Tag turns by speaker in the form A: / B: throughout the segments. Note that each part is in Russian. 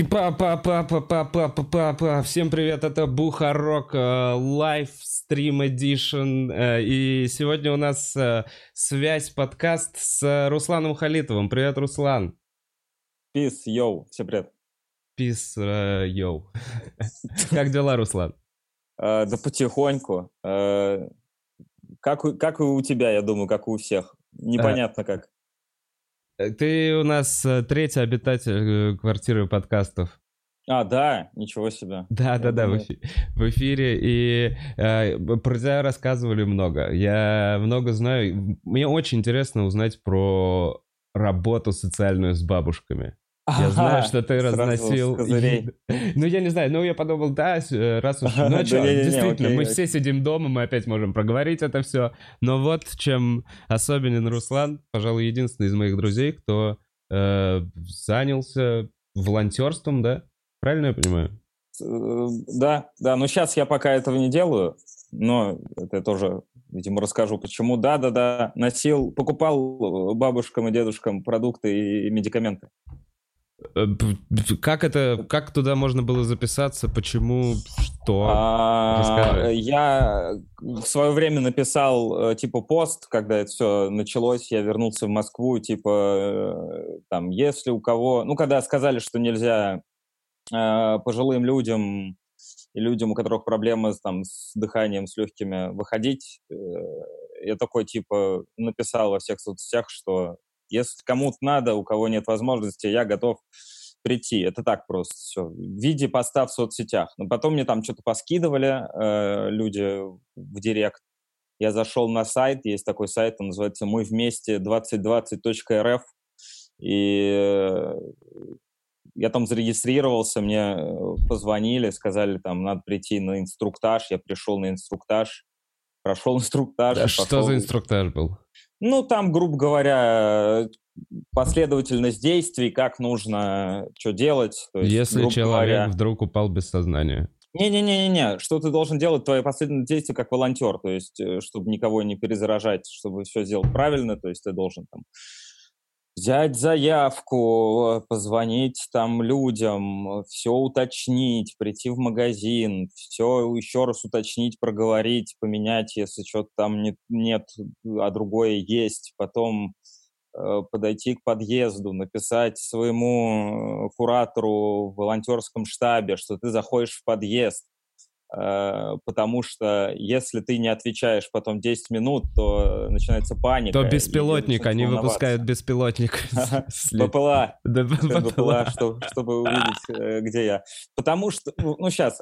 A: Чики-па-па-па-па-па-па-па-па. Всем привет, это Бухарок Live Stream Edition. э, И сегодня у нас э, связь, подкаст с Русланом Халитовым. Привет, Руслан.
B: Пис, йоу, всем привет.
A: Пис, э, йоу. Как дела, Руслан?
B: Э, да потихоньку. Э, как, как и у тебя, я думаю, как и у всех. Непонятно как.
A: Э, Ты у нас э, третий обитатель э, квартиры подкастов.
B: А, да, ничего себе.
A: Да, да, да, в эфи- в эфире. И э, про тебя рассказывали много. Я много знаю. Мне очень интересно узнать про работу социальную с бабушками. Я знаю, что ты разносил. Ну, я не знаю, ну, я подумал, да, э, раз уж...
B: Не-не-не,
A: действительно, мы все сидим дома, мы опять можем проговорить это все. Но вот чем особенен Руслан, пожалуй, единственный из моих друзей, кто э, занялся волонтерством, да? Правильно я понимаю?
B: Э, Да, да, но сейчас я пока этого не делаю, но это я тоже, видимо, расскажу, почему. Да, да, да, носил, покупал бабушкам и дедушкам продукты и медикаменты.
A: Э, Как это, как туда можно было записаться, почему, что?
B: А. Я в свое время написал э, типа пост, когда это все началось, я вернулся в Москву, типа э, там, если у кого, ну когда сказали, что нельзя э, пожилым людям и людям, у которых проблемы там с дыханием, с легкими, выходить, э, я такой типа написал во всех соцсетях, что если кому-то надо, у кого нет возможности, я готов прийти. Это так просто все. В виде поста в соцсетях. Но потом мне там что-то поскидывали э, люди в директ. Я зашел на сайт, есть такой сайт, он называется «Мы вместе 2020.рф», и э, я там зарегистрировался, мне э, позвонили, сказали, там, надо прийти на инструктаж, я пришел на инструктаж, прошел инструктаж.
A: Да Что за инструктаж был?
B: Ну, там, грубо говоря, последовательность действий, как нужно что делать. Есть,
A: Если человек
B: говоря,
A: вдруг упал без сознания.
B: Не-не-не-не, что ты должен делать, твои последовательные действия как волонтер, то есть, э, чтобы никого не перезаражать, чтобы все сделать правильно, то есть ты должен там взять заявку, э, позвонить там людям, все уточнить, прийти в магазин, все еще раз уточнить, проговорить, поменять, если что-то там не- нет, а другое есть, потом э, подойти к подъезду, написать своему э, куратору в волонтерском штабе, что ты заходишь в подъезд, э, потому что если ты не отвечаешь потом 10 минут, то начинается паника.
A: То беспилотник, они выпускают беспилотник.
B: БПЛА. БПЛА,
A: БПЛА.
B: что- чтобы увидеть, э, где я. Потому что, ну, ну сейчас,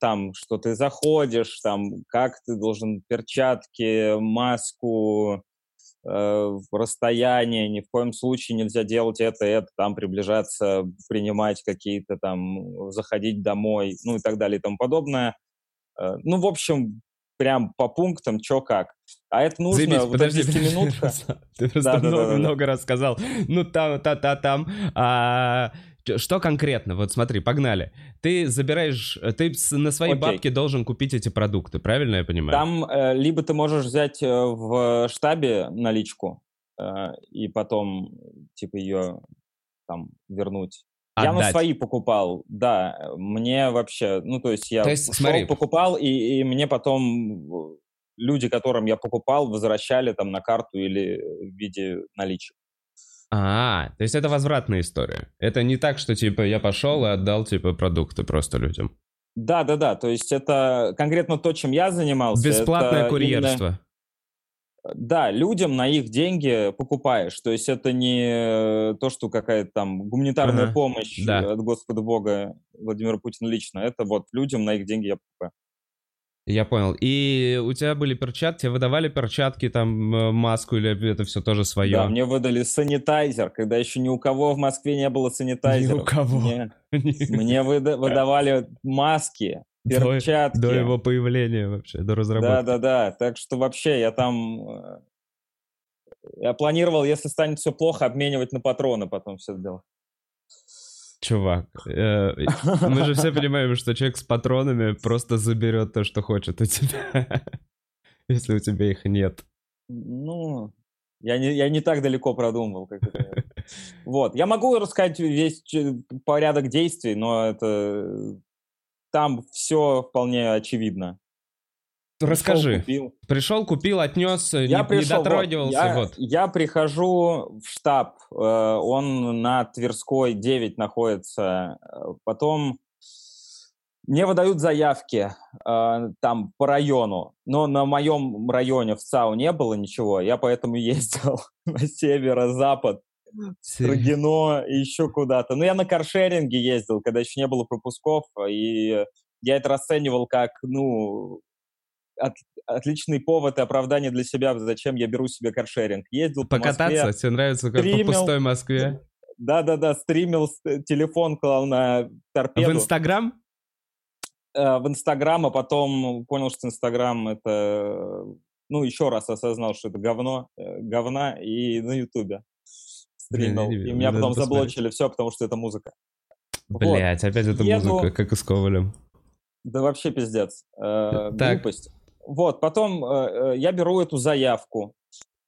B: там, что ты заходишь, там, как ты должен перчатки, маску, э, в расстояние, ни в коем случае нельзя делать это, это, там, приближаться, принимать какие-то там, заходить домой, ну и так далее и тому подобное. Э, Ну, в общем, прям по пунктам, что как. А это нужно,
A: Заебись,
B: вот эта
A: подожди,
B: 10-минутка.
A: ты просто
B: Да, да, да, да, да.
A: много-много рассказал. Ну, там, та-та, там. А, Что конкретно? Вот смотри, погнали. Ты забираешь, ты с- на свои
B: Окей.
A: бабки должен купить эти продукты, правильно я понимаю?
B: Там э, либо ты можешь взять э, в штабе наличку э, и потом типа ее там вернуть. Я на
A: Отдать.
B: свои покупал, да. Мне вообще, ну то есть я
A: То есть,
B: шел,
A: смотри.
B: покупал и, и мне потом э, люди, которым я покупал, возвращали там на карту или в виде наличия.
A: А, то есть это возвратная история. Это не так, что типа я пошел и отдал типа продукты просто людям.
B: Да, да, да. То есть это конкретно то, чем я занимался.
A: Бесплатное курьерство.
B: именно- Да, людям на их деньги покупаешь. То есть это не то, что какая-то там гуманитарная
A: Ага,
B: помощь
A: да.
B: от Господа Бога Владимира Путина лично. Это вот людям на их деньги я покупаю.
A: Я понял. И у тебя были перчатки, тебе выдавали перчатки, там, э, маску, или это все тоже свое?
B: Да, мне выдали санитайзер, когда еще ни у кого в Москве не было санитайзера.
A: Ни у кого.
B: Мне, мне выда- выдавали маски,
A: До-
B: перчатки.
A: До его появления вообще, до разработки.
B: да, да. Так что вообще я там... э, Я планировал, если станет все плохо, обменивать на патроны потом все дело.
A: Чувак, э, мы же все понимаем, что человек с патронами просто заберет то, что хочет у тебя, если у тебя их нет.
B: Ну, я не, я не так далеко продумывал, как. Вот. Я могу рассказать весь порядок действий, но это там все вполне очевидно.
A: Расскажи. Пришел, купил, Пришел, купил отнес, я не, пришел, не дотрагивался.
B: Вот, я, вот. я прихожу в штаб, э, он на Тверской 9 находится. Потом мне выдают заявки э, там по району, но на моем районе в ЦАУ не было ничего, я поэтому ездил на северо-запад, Строгино и еще куда-то. Ну, я на каршеринге ездил, когда еще не было пропусков, и я это расценивал как, ну, от, отличный повод и оправдание для себя, зачем я беру себе каршеринг. Ездил
A: Покататься? по Москве. Тебе нравится как стримил, по пустой Москве?
B: Да-да-да, стримил, телефон клал на торпеду.
A: В Инстаграм?
B: Э, в Инстаграм, а потом понял, что Инстаграм это... Ну, еще раз осознал, что это говно, э, говна, и на Ютубе стримил. Не, и меня потом заблочили все, потому что это музыка.
A: Блять, вот. опять это Еду... музыка, как и с Ковалем.
B: Да вообще пиздец. Э, глупость. Вот, потом э, э, я беру эту заявку,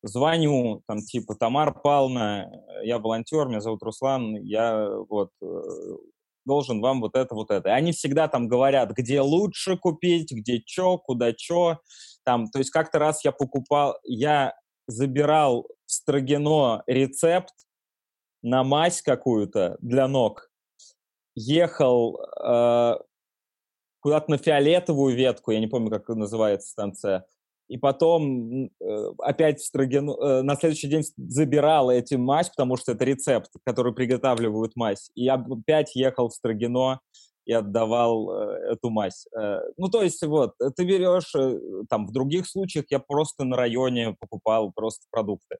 B: звоню, там, типа, Тамара Павловна, я волонтер, меня зовут Руслан, я вот э, должен вам вот это, вот это. И они всегда там говорят, где лучше купить, где чё, куда чё. Там, то есть как-то раз я покупал, я забирал в Строгино рецепт на мазь какую-то для ног, ехал э, куда-то на фиолетовую ветку, я не помню, как называется станция, и потом э, опять в Строгино, э, на следующий день забирал эти мазь, потому что это рецепт, который приготавливают мазь, и опять ехал в Строгино и отдавал э, эту мазь. Э, ну, то есть, вот, ты берешь, э, там, в других случаях я просто на районе покупал просто продукты.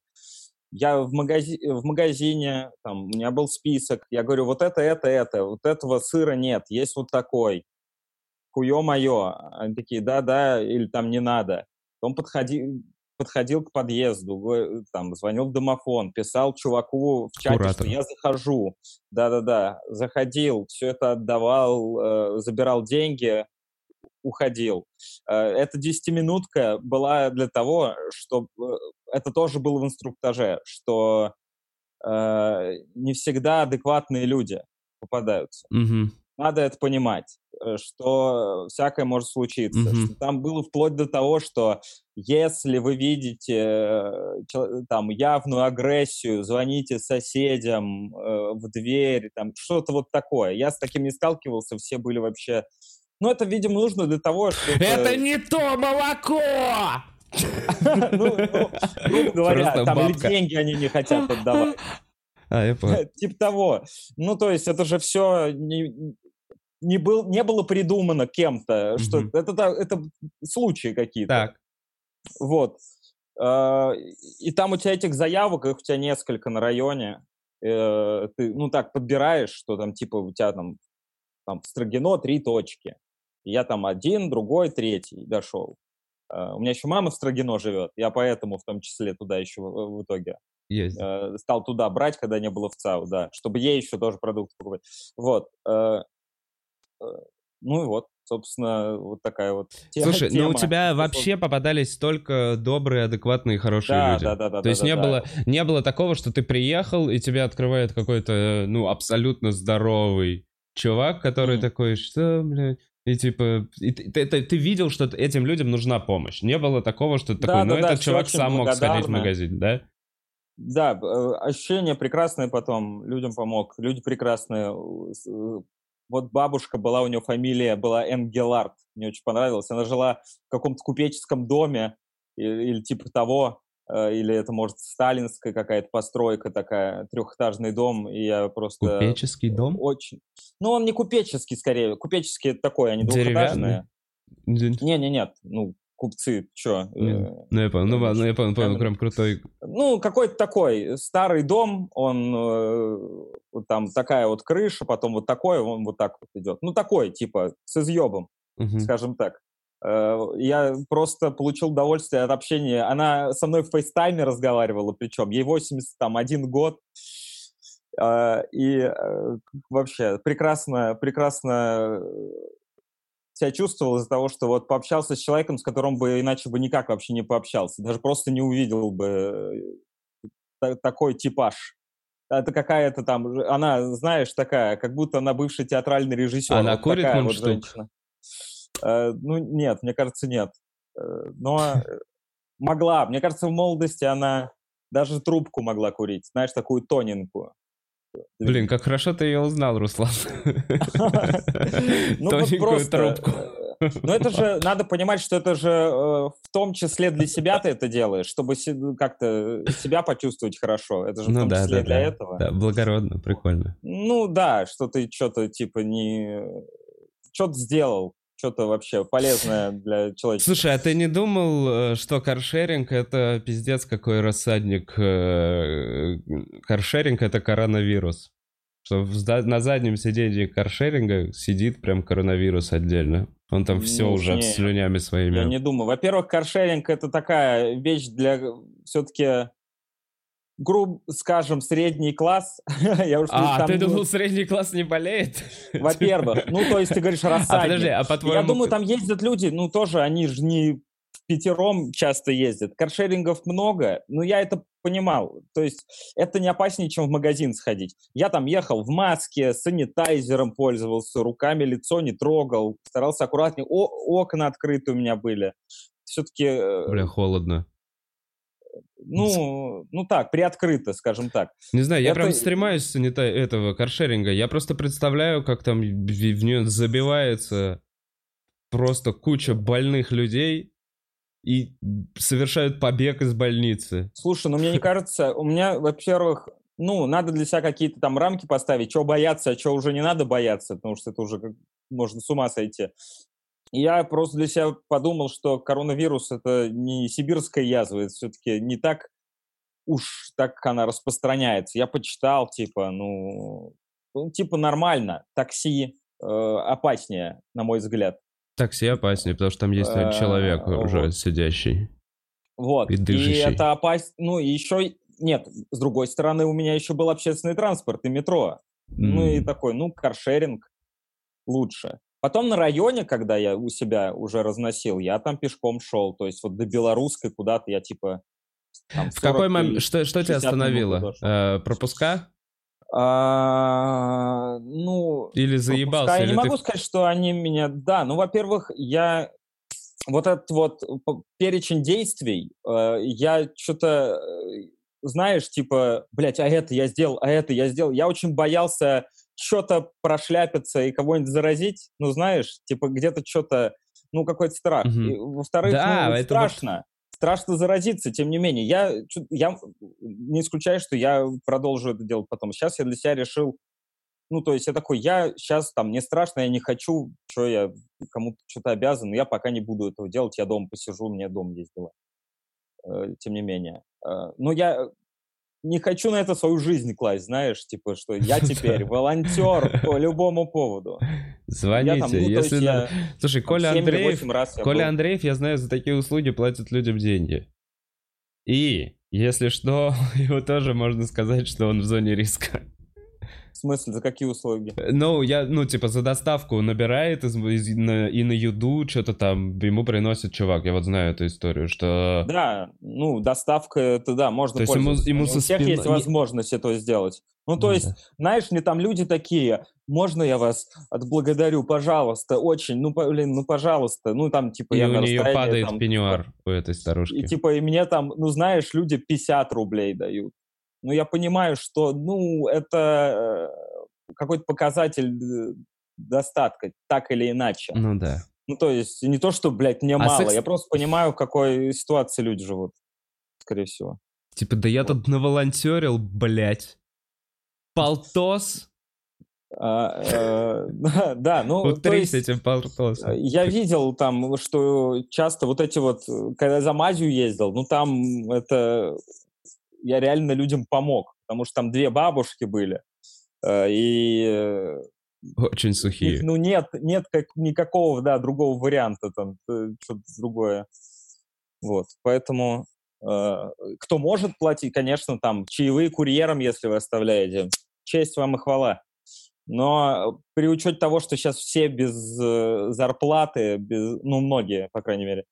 B: Я в, магази в магазине, там, у меня был список, я говорю, вот это, это, это, вот этого сыра нет, есть вот такой хуё мое. Они такие, да-да, или там не надо. Он подходил, подходил к подъезду, там, звонил в домофон, писал чуваку в чате, Куратор. что я захожу. Да-да-да, заходил, все это отдавал, э, забирал деньги, уходил. Э, эта десятиминутка была для того, чтобы... Э, это тоже было в инструктаже, что э, не всегда адекватные люди попадаются.
A: Угу
B: надо это понимать, что всякое может случиться. Mm-hmm. Что там было вплоть до того, что если вы видите э, там явную агрессию, звоните соседям э, в дверь, там что-то вот такое. Я с таким не сталкивался, все были вообще... Ну, это, видимо, нужно для того, чтобы...
A: Это не то молоко!
B: Ну, ну говоря, там или деньги они не хотят отдавать.
A: А, я понял.
B: Типа того. Ну, то есть это же все не, был, не было придумано кем-то, что mm-hmm. это, это случаи какие-то.
A: Так.
B: Вот. А, и там у тебя этих заявок, их у тебя несколько на районе. Э, ты, ну, так подбираешь, что там, типа, у тебя там, там в Строгино три точки. я там один, другой, третий дошел. А, у меня еще мама в Строгино живет, я поэтому в том числе туда еще в, итоге
A: Есть.
B: Э, стал туда брать, когда не было в ЦАУ, да, чтобы ей еще тоже продукты покупать. Вот. Э, ну и вот, собственно, вот такая вот
A: тема. Слушай, тема. ну у тебя вообще попадались только добрые, адекватные, хорошие
B: да,
A: люди.
B: Да, да, да.
A: То есть
B: да,
A: не,
B: да,
A: было, да. не было такого, что ты приехал, и тебя открывает какой-то, ну, абсолютно здоровый чувак, который mm. такой, что, блядь, и типа, и ты, ты, ты, видел, что этим людям нужна помощь. Не было такого, что ты да, такой, ну да, этот да, чувак сам мог сходить в магазин, да?
B: Да, э, ощущение прекрасное потом, людям помог, люди прекрасные, вот бабушка была, у нее фамилия была Энгелард, мне очень понравилось. Она жила в каком-то купеческом доме или, или типа того, э, или это, может, сталинская какая-то постройка такая, трехэтажный дом, и я просто...
A: Купеческий дом?
B: Очень. Ну, он не купеческий, скорее. Купеческий это такой, они двухэтажные. Не-не-нет, ну, купцы, чё?
A: Э, ну, я понял, ну, ладно, я понял, понял, прям крутой.
B: Ну, какой-то такой старый дом, он э, там такая вот крыша, потом вот такой, он вот так вот идет. Ну, такой, типа, с изъебом, угу. скажем так. Э, я просто получил удовольствие от общения. Она со мной в FaceTime е разговаривала, причем ей 81 год. И вообще прекрасно, прекрасно себя чувствовал из-за того, что вот пообщался с человеком, с которым бы иначе бы никак вообще не пообщался, даже просто не увидел бы э, такой типаж. это какая-то там, она, знаешь, такая, как будто она бывший театральный режиссер.
A: Она
B: вот
A: курит
B: такая вот женщина. Э, ну, нет, мне кажется, нет. Э, но могла. Мне кажется, в молодости она даже трубку могла курить, знаешь, такую тоненькую.
A: Блин, как хорошо ты ее узнал, Руслан.
B: Ну, вот
A: Тоненькую
B: просто,
A: трубку.
B: э, Но это же, надо понимать, что это же э, в том числе для себя ты это делаешь, чтобы се- как-то себя почувствовать хорошо. Это же в
A: Ну
B: том
A: да,
B: числе
A: да,
B: для
A: да.
B: этого.
A: Да, благородно, прикольно.
B: Ну да, что ты что-то типа не... Что-то сделал, что-то вообще полезное для человечества.
A: Слушай, а ты не думал, э, что каршеринг это пиздец какой рассадник? э, Каршеринг это коронавирус. Что на заднем сиденье каршеринга сидит прям коронавирус отдельно. Он там все
B: Ну,
A: уже
B: не,
A: слюнями своими.
B: Я не думаю. Во-первых, каршеринг это такая вещь для все-таки, грубо скажем, средний класс. Я уж
A: А,
B: там,
A: ты
B: ну,
A: думал, средний класс не болеет?
B: Во-первых, ну то есть ты говоришь
A: А
B: рассадник.
A: подожди, а
B: Я
A: по-твоему...
B: думаю, там ездят люди, ну тоже они же не в пятером часто ездят. Каршерингов много, но я это понимал. То есть это не опаснее, чем в магазин сходить. Я там ехал в маске, санитайзером пользовался, руками лицо не трогал, старался аккуратнее. О, окна открыты у меня были. Все-таки,
A: Бля, холодно.
B: Ну, ну так, приоткрыто, скажем так.
A: Не знаю, я
B: Это-
A: прям стремаюсь санита этого каршеринга. Я просто представляю, как там в, нее забивается просто куча больных людей и совершают побег из больницы.
B: Слушай, ну мне не кажется, у меня, во-первых, ну, надо для себя какие-то там рамки поставить, чего бояться, а чего уже не надо бояться, потому что это уже как- можно с ума сойти. И Я просто для себя подумал, что коронавирус это не сибирская язва, это все-таки не так уж так она распространяется. Я почитал, типа, ну, ну, типа нормально, такси э, опаснее, на мой взгляд.
A: Такси опаснее, потому что там есть человек уже
B: вот.
A: сидящий.
B: Вот.
A: И
B: И,
A: дышащий.
B: это опасно. Ну, и еще... Нет, с другой стороны, у меня еще был общественный транспорт и метро. Ну, и такой, ну, каршеринг лучше. Потом на районе, когда я у себя уже разносил, я там пешком шел. То есть вот до Белорусской куда-то я типа... там,
A: В какой
B: 40
A: момент... Что, что тебя
B: 60 минут
A: остановило? Э, пропуска?
B: А, ну,
A: Или заебался?
B: пропуска. Я
A: или
B: не
A: ты
B: могу сказать, что они меня... Да, ну, во-первых, я... Вот этот вот перечень действий, э, я что-то, знаешь, типа, блядь, а это я сделал, а это я сделал. Я очень боялся что-то прошляпиться и кого-нибудь заразить. Ну, знаешь, типа где-то что-то, ну, какой-то страх.
A: Мгм.
B: И, во-вторых,
A: Да,
B: ну,
A: это вот-
B: страшно. Страшно заразиться, тем не менее. Я, я не исключаю, что я продолжу это делать потом. Сейчас я для себя решил, ну, то есть я такой, я сейчас там, мне страшно, я не хочу, что я кому-то что-то обязан, но я пока не буду этого делать, я дома посижу, у меня дома есть дела. Э, Тем не менее. Э, Но я не хочу на это свою жизнь класть, знаешь, типа, что я теперь волонтер по любому поводу.
A: Звоните,
B: Я там, ну,
A: если...
B: есть я
A: Слушай, Коля Андреев... Коля
B: был.
A: Андреев, я знаю, за такие услуги платят людям деньги. И, если что, его тоже можно сказать, что он в зоне риска.
B: В смысле, за какие услуги?
A: Ну, я, ну, типа, за доставку набирает из- из- на- и на еду что-то там ему приносит чувак. Я вот знаю эту историю, что...
B: Да, ну, доставка, это да, можно
A: То есть ему- ему
B: Не
A: со
B: У всех
A: спин-
B: есть
A: не-
B: возможность этого сделать. Ну, то
A: Ну
B: есть,
A: да.
B: знаешь, мне там люди такие, можно я вас отблагодарю, пожалуйста, очень, ну, блин, ну, пожалуйста, ну, там, типа,
A: И
B: я
A: у нее падает
B: там,
A: пеньюар у этой старушки.
B: И, типа, и мне там, ну, знаешь, люди 50 рублей дают. Ну, я понимаю, что, ну, это э, какой-то показатель э, достатка, так или иначе.
A: Ну да.
B: Ну, то есть, не то, что, блядь, мне
A: А
B: мало,
A: секс-
B: я просто понимаю, в какой ситуации люди живут, скорее всего.
A: Типа, да я тут наволонтерил, блядь. Полтос?
B: А, э, Да, ну,
A: Утрись
B: есть,
A: этим полтосом.
B: я видел там, что часто вот эти вот, когда за мазью ездил, ну, там это... Я реально людям помог, потому что там две бабушки были, э, и э,
A: Очень сухие.
B: ну, нет, нет как, никакого, да, другого варианта, там, э, что-то другое. Вот, поэтому э, кто может платить, конечно, там, чаевые курьерам, если вы оставляете, честь вам и хвала. Но при учете того, что сейчас все без э, зарплаты, без, ну, многие, по крайней мере,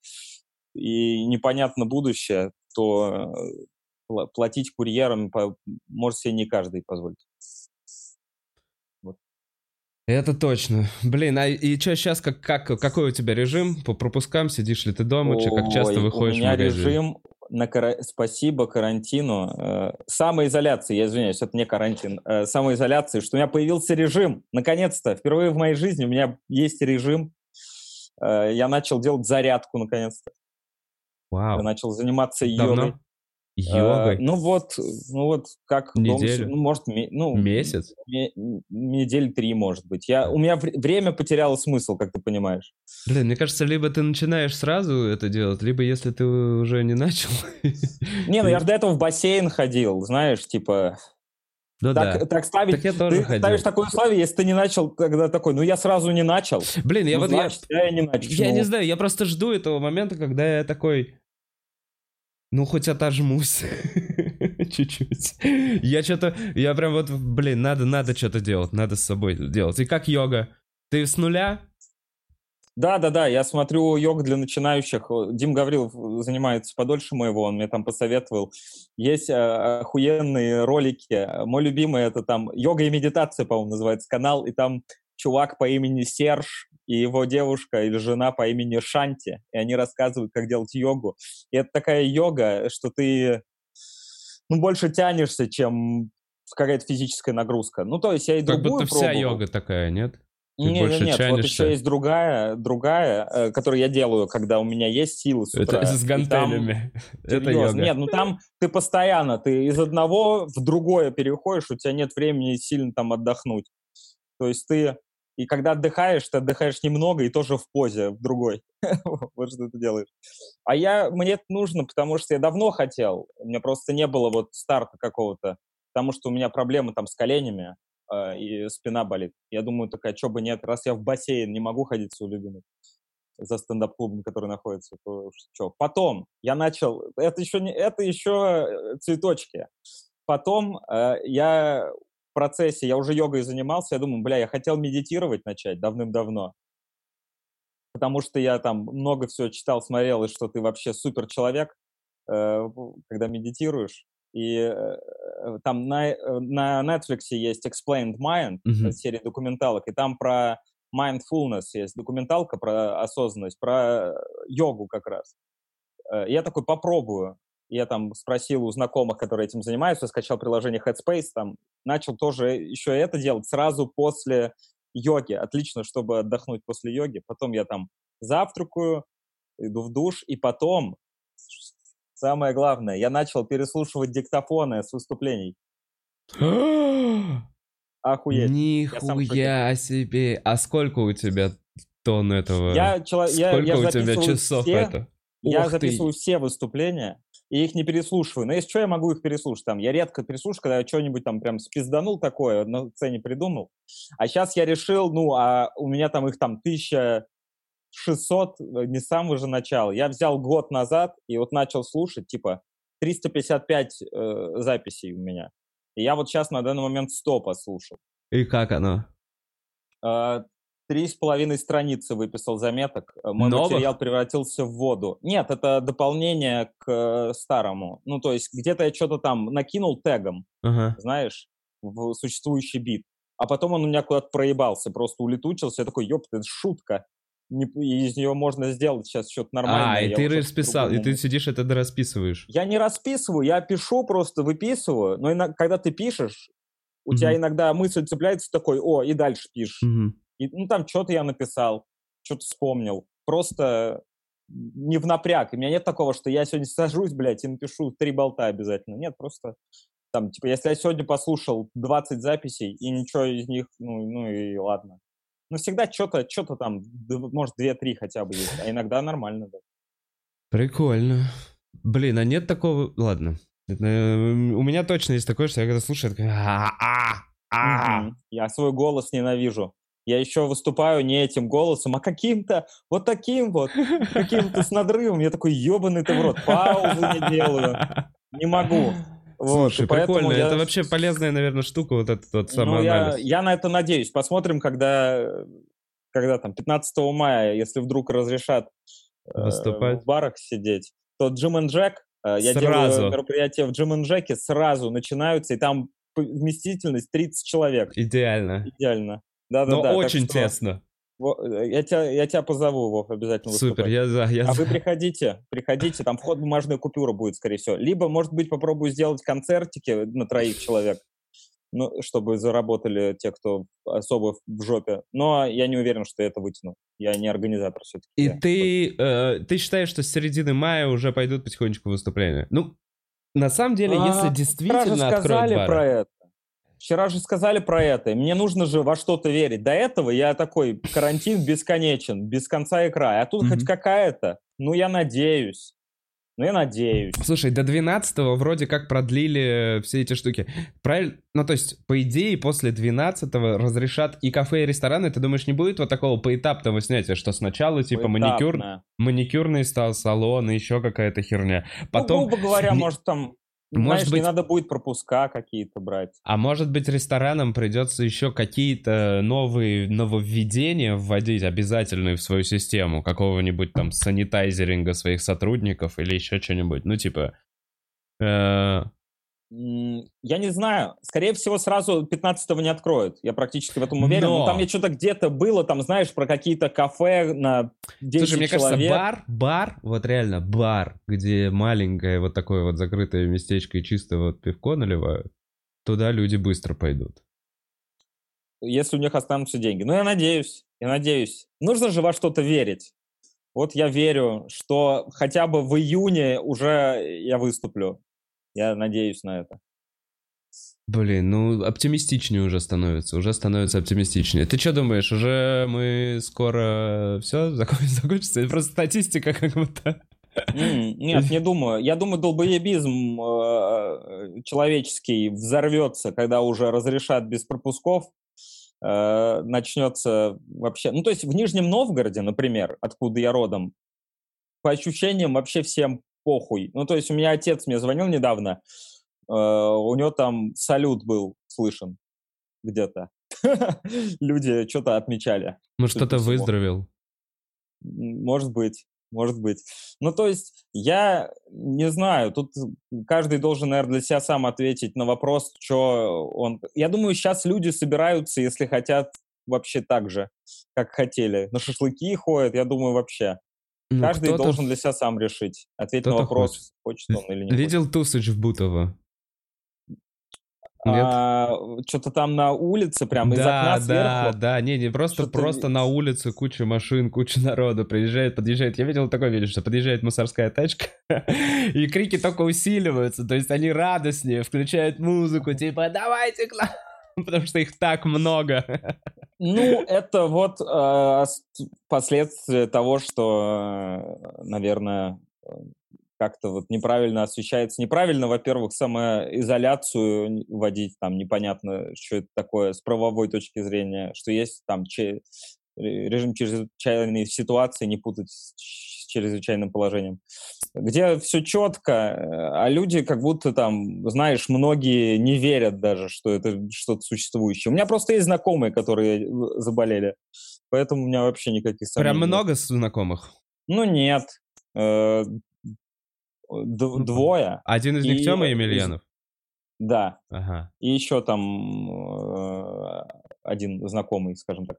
B: и непонятно будущее, то платить курьерам может себе не каждый позволить.
A: Это точно. Блин, а и что сейчас, как, как, какой у тебя режим? По пропускам сидишь ли ты дома? Че, как часто выходишь
B: у меня
A: в магазин?
B: режим на кара... спасибо карантину, э, самоизоляции, я извиняюсь, это не карантин, э, самоизоляции, что у меня появился режим, наконец-то, впервые в моей жизни у меня есть режим, э, я начал делать зарядку, наконец-то.
A: Вау.
B: Я начал заниматься
A: Давно?
B: Йогой. Э, ну вот, ну вот как
A: Неделю?
B: дом, ну, может, ну,
A: Месяц?
B: ме- недели три, может быть. Я, у меня вре- время потеряло смысл, как ты понимаешь.
A: Блин, мне кажется, либо ты начинаешь сразу это делать, либо если ты уже не начал.
B: Не, ну я же до этого в бассейн ходил, знаешь, типа...
A: Ну
B: так,
A: да.
B: так ставить,
A: Так я тоже
B: ты
A: ходил.
B: ставишь такое условие, если ты не начал, тогда такой, ну я сразу не начал.
A: Блин, я
B: ну,
A: вот... я-
B: значит, я, не начал.
A: Я
B: Ну,
A: не знаю, я просто жду этого момента, когда я такой... Ну, хоть отожмусь. Чуть-чуть. Я что-то... Я прям вот, блин, надо, надо что-то делать, надо с собой делать. И как йога? Ты с нуля?
B: Да, да, да, я смотрю йог для начинающих. Дим Гаврилов занимается подольше моего, он мне там посоветовал. Есть э, охуенные ролики. Мой любимый это там йога и медитация, по-моему, называется канал, и там чувак по имени Серж и его девушка или жена по имени Шанти, и они рассказывают, как делать йогу. И это такая йога, что ты ну, больше тянешься, чем какая-то физическая нагрузка. Ну, то есть я и
A: Как
B: другую
A: будто вся
B: пробовал.
A: йога такая, нет? Ты
B: Не,
A: больше
B: не, нет, вот еще есть другая, другая, э, которую я делаю, когда у меня есть силы с утра.
A: Это с
B: и там-
A: гантелями. Это
B: Серьезно.
A: йога.
B: Нет, ну там ты постоянно, ты из одного в другое переходишь, у тебя нет времени сильно там отдохнуть. То есть ты, и когда отдыхаешь, ты отдыхаешь немного и тоже в позе, в другой. Вот что ты делаешь. А я, мне это нужно, потому что я давно хотел, у меня просто не было вот старта какого-то, потому что у меня проблемы там с коленями, э, и спина болит. Я думаю, такая, что бы нет, раз я в бассейн не могу ходить свой любимый за стендап-клубом, который находится, то что? Потом я начал, это еще, не, это еще э, цветочки. Потом э, я в процессе, я уже йогой занимался, я думаю, бля, я хотел медитировать начать давным-давно, потому что я там много всего читал, смотрел, и что ты вообще супер человек, э, когда медитируешь. И э, там на, э, на Netflix есть Explained Mind, э, серия документалок, и там про mindfulness есть документалка про осознанность, про йогу как раз. Я такой попробую. Я там спросил у знакомых, которые этим занимаются, скачал приложение Headspace, там начал тоже еще это делать сразу после йоги. Отлично, чтобы отдохнуть после йоги. Потом я там завтракаю, иду в душ, и потом, самое главное, я начал переслушивать диктофоны с выступлений. Охуеть.
A: Нихуя себе. А сколько у тебя тонн этого?
B: Я, чело- я,
A: Сколько
B: я
A: у тебя часов
B: все,
A: это?
B: Я
A: Ух ты.
B: записываю все выступления, и их не переслушиваю. Но если что, я могу их переслушать. Там, я редко переслушаю, когда я что-нибудь там прям спизданул такое, на сцене придумал. А сейчас я решил, ну, а у меня там их там 1600, э, не с самого же начала. Я взял год назад и вот начал слушать, типа, 355 э, записей у меня. И я вот сейчас на данный момент 100 послушал.
A: И как оно?
B: А, Три с половиной страницы выписал заметок. Э, Мой
A: Новых?
B: материал превратился в воду. Нет, это дополнение к э, старому. Ну, то есть где-то я что-то там накинул тегом,
A: Ага.
B: знаешь, в существующий бит. А потом он у меня куда-то проебался, просто улетучился. Я такой, ёпта, это шутка. Не- из нее можно сделать сейчас что-то нормальное.
A: А, и ты расписал, и ты сидишь это расписываешь.
B: я не расписываю, я пишу, просто выписываю. Но ино- когда ты пишешь, у тебя
A: Мгм.
B: иногда мысль цепляется такой, о, и дальше пишешь.
A: Мгм.
B: И, ну, там что-то я написал, что-то вспомнил. Просто не в напряг. И у меня нет такого, что я сегодня сажусь, блядь, и напишу три болта обязательно. Нет, просто там, типа, если я сегодня послушал 20 записей, и ничего из них, ну, ну и ладно. Ну, всегда что-то, что-то там, может, 2-3 хотя бы есть, а иногда нормально, да.
A: Прикольно. Блин, а нет такого... Ладно. Э, У меня точно есть такое, что я когда слушаю, я такой... «А, а, а».
B: Я свой голос ненавижу. Я еще выступаю не этим голосом, а каким-то вот таким вот, каким-то с надрывом. Я такой, ебаный ты в рот, паузы не делаю, не могу. Вот,
A: Слушай,
B: и
A: прикольно.
B: я-
A: Это вообще полезная, наверное, штука, вот этот вот
B: Ну, я,
A: самоанализ.
B: я на это надеюсь. Посмотрим, когда, когда там, 15 мая, если вдруг разрешат э,
A: Выступать.
B: в барах сидеть, то Джим и Джек, Э, Я
A: Сразу.
B: делаю мероприятия в Джим Джеке, сразу начинаются, и там вместительность 30 человек.
A: Идеально.
B: Идеально. Да, да,
A: Но
B: да.
A: очень
B: что,
A: тесно.
B: э, Я тебя, я тебя позову, Вов, обязательно
A: Супер,
B: выступать.
A: я за, я
B: А
A: за.
B: вы приходите, приходите, там вход бумажная купюра будет, скорее всего. Либо, может быть, попробую сделать концертики на троих человек, ну, чтобы заработали те, кто особо в жопе. Но я не уверен, что я это вытяну. Я не организатор все-таки.
A: И ты, э, ты считаешь, что с середины мая уже пойдут потихонечку выступления? Ну, на самом деле, если
B: А, же
A: действительно откроют бары...
B: про это. Вчера же сказали про это. и Мне нужно же во что-то верить. До этого я такой, карантин бесконечен, без конца и края. А тут хоть
A: Мгм.
B: какая-то. Ну, я надеюсь. Ну, я надеюсь.
A: Слушай, до 12 вроде как продлили все эти штуки. Правильно? Ну, то есть, по идее, после 12 разрешат и кафе, и рестораны. Ты думаешь, не будет вот такого поэтапного снятия, что сначала, типа, маникюр,
B: Поэтапно.
A: маникюрный стал салон, и еще какая-то херня.
B: Ну,
A: Потом...
B: грубо говоря,
A: не-
B: может, там...
A: Может
B: знаешь,
A: быть-
B: не надо будет пропуска какие-то брать.
A: А может быть, ресторанам придется еще какие-то новые нововведения вводить обязательные в свою систему, какого-нибудь там санитайзеринга своих сотрудников или еще что-нибудь. Ну, типа... э,
B: Я не знаю. Скорее всего, сразу 15-го не откроют. Я практически в этом уверен.
A: Но-
B: Но там я что-то где-то было, там, знаешь, про какие-то кафе на 10
A: Слушай, мне
B: человек.
A: кажется, бар, бар, вот реально бар, где маленькое вот такое вот закрытое местечко и чисто вот пивко наливают, туда люди быстро пойдут.
B: если у них останутся деньги. Ну, я надеюсь, я надеюсь. Нужно же во что-то верить. Вот я верю, что хотя бы в июне уже я выступлю. Я надеюсь на это.
A: Блин, ну оптимистичнее уже становится, уже становится оптимистичнее. Ты что думаешь, уже мы скоро все закончится? Это просто статистика как будто.
B: Нет, не думаю. Я думаю, долбоебизм э, человеческий взорвется, когда уже разрешат без пропусков. э, Начнется вообще... Ну, то есть в Нижнем Новгороде, например, откуда я родом, по ощущениям вообще всем похуй. Ну, то есть у меня отец мне звонил недавно, э, у него там салют был слышен где-то. Люди что-то отмечали.
A: Ну что-то выздоровел.
B: Может быть, может быть. Ну, то есть, я не знаю, тут каждый должен, наверное, для себя сам ответить на вопрос, что он... Я думаю, сейчас люди собираются, если хотят, вообще так же, как хотели. На шашлыки ходят, я думаю, вообще.
A: Ну,
B: Каждый должен для себя сам решить, ответить на вопрос, хочет он или не
A: Видел Тусыч в Бутово? Нет?
B: что-то там на улице, прям из
A: да,
B: окна
A: да,
B: сверху.
A: да, не, не просто,
B: Что-то
A: просто на улице куча машин, куча народу приезжает, подъезжает. Я видел такое видео, что подъезжает мусорская тачка, и крики только усиливаются, то есть они радостнее, включают музыку, типа «давайте к нам», потому что их так много.
B: Ну, это вот э, ос- последствия того, что, э, наверное, как-то вот неправильно освещается. Неправильно, во-первых, самоизоляцию вводить, там непонятно, что это такое с правовой точки зрения, что есть там че- ре- режим чрезвычайной ситуации, не путать с чрезвычайным положением, где все четко, а люди как будто там, знаешь, многие не верят даже, что это что-то существующее. У меня просто есть знакомые, которые э, заболели, поэтому у меня вообще никаких сомнений.
A: Прям много знакомых.
B: Ну, нет. Э, д- Двое,
A: Один из них
B: И
A: Тёма Емельянов.
B: да.
A: Ага.
B: И еще там э, один знакомый, скажем так.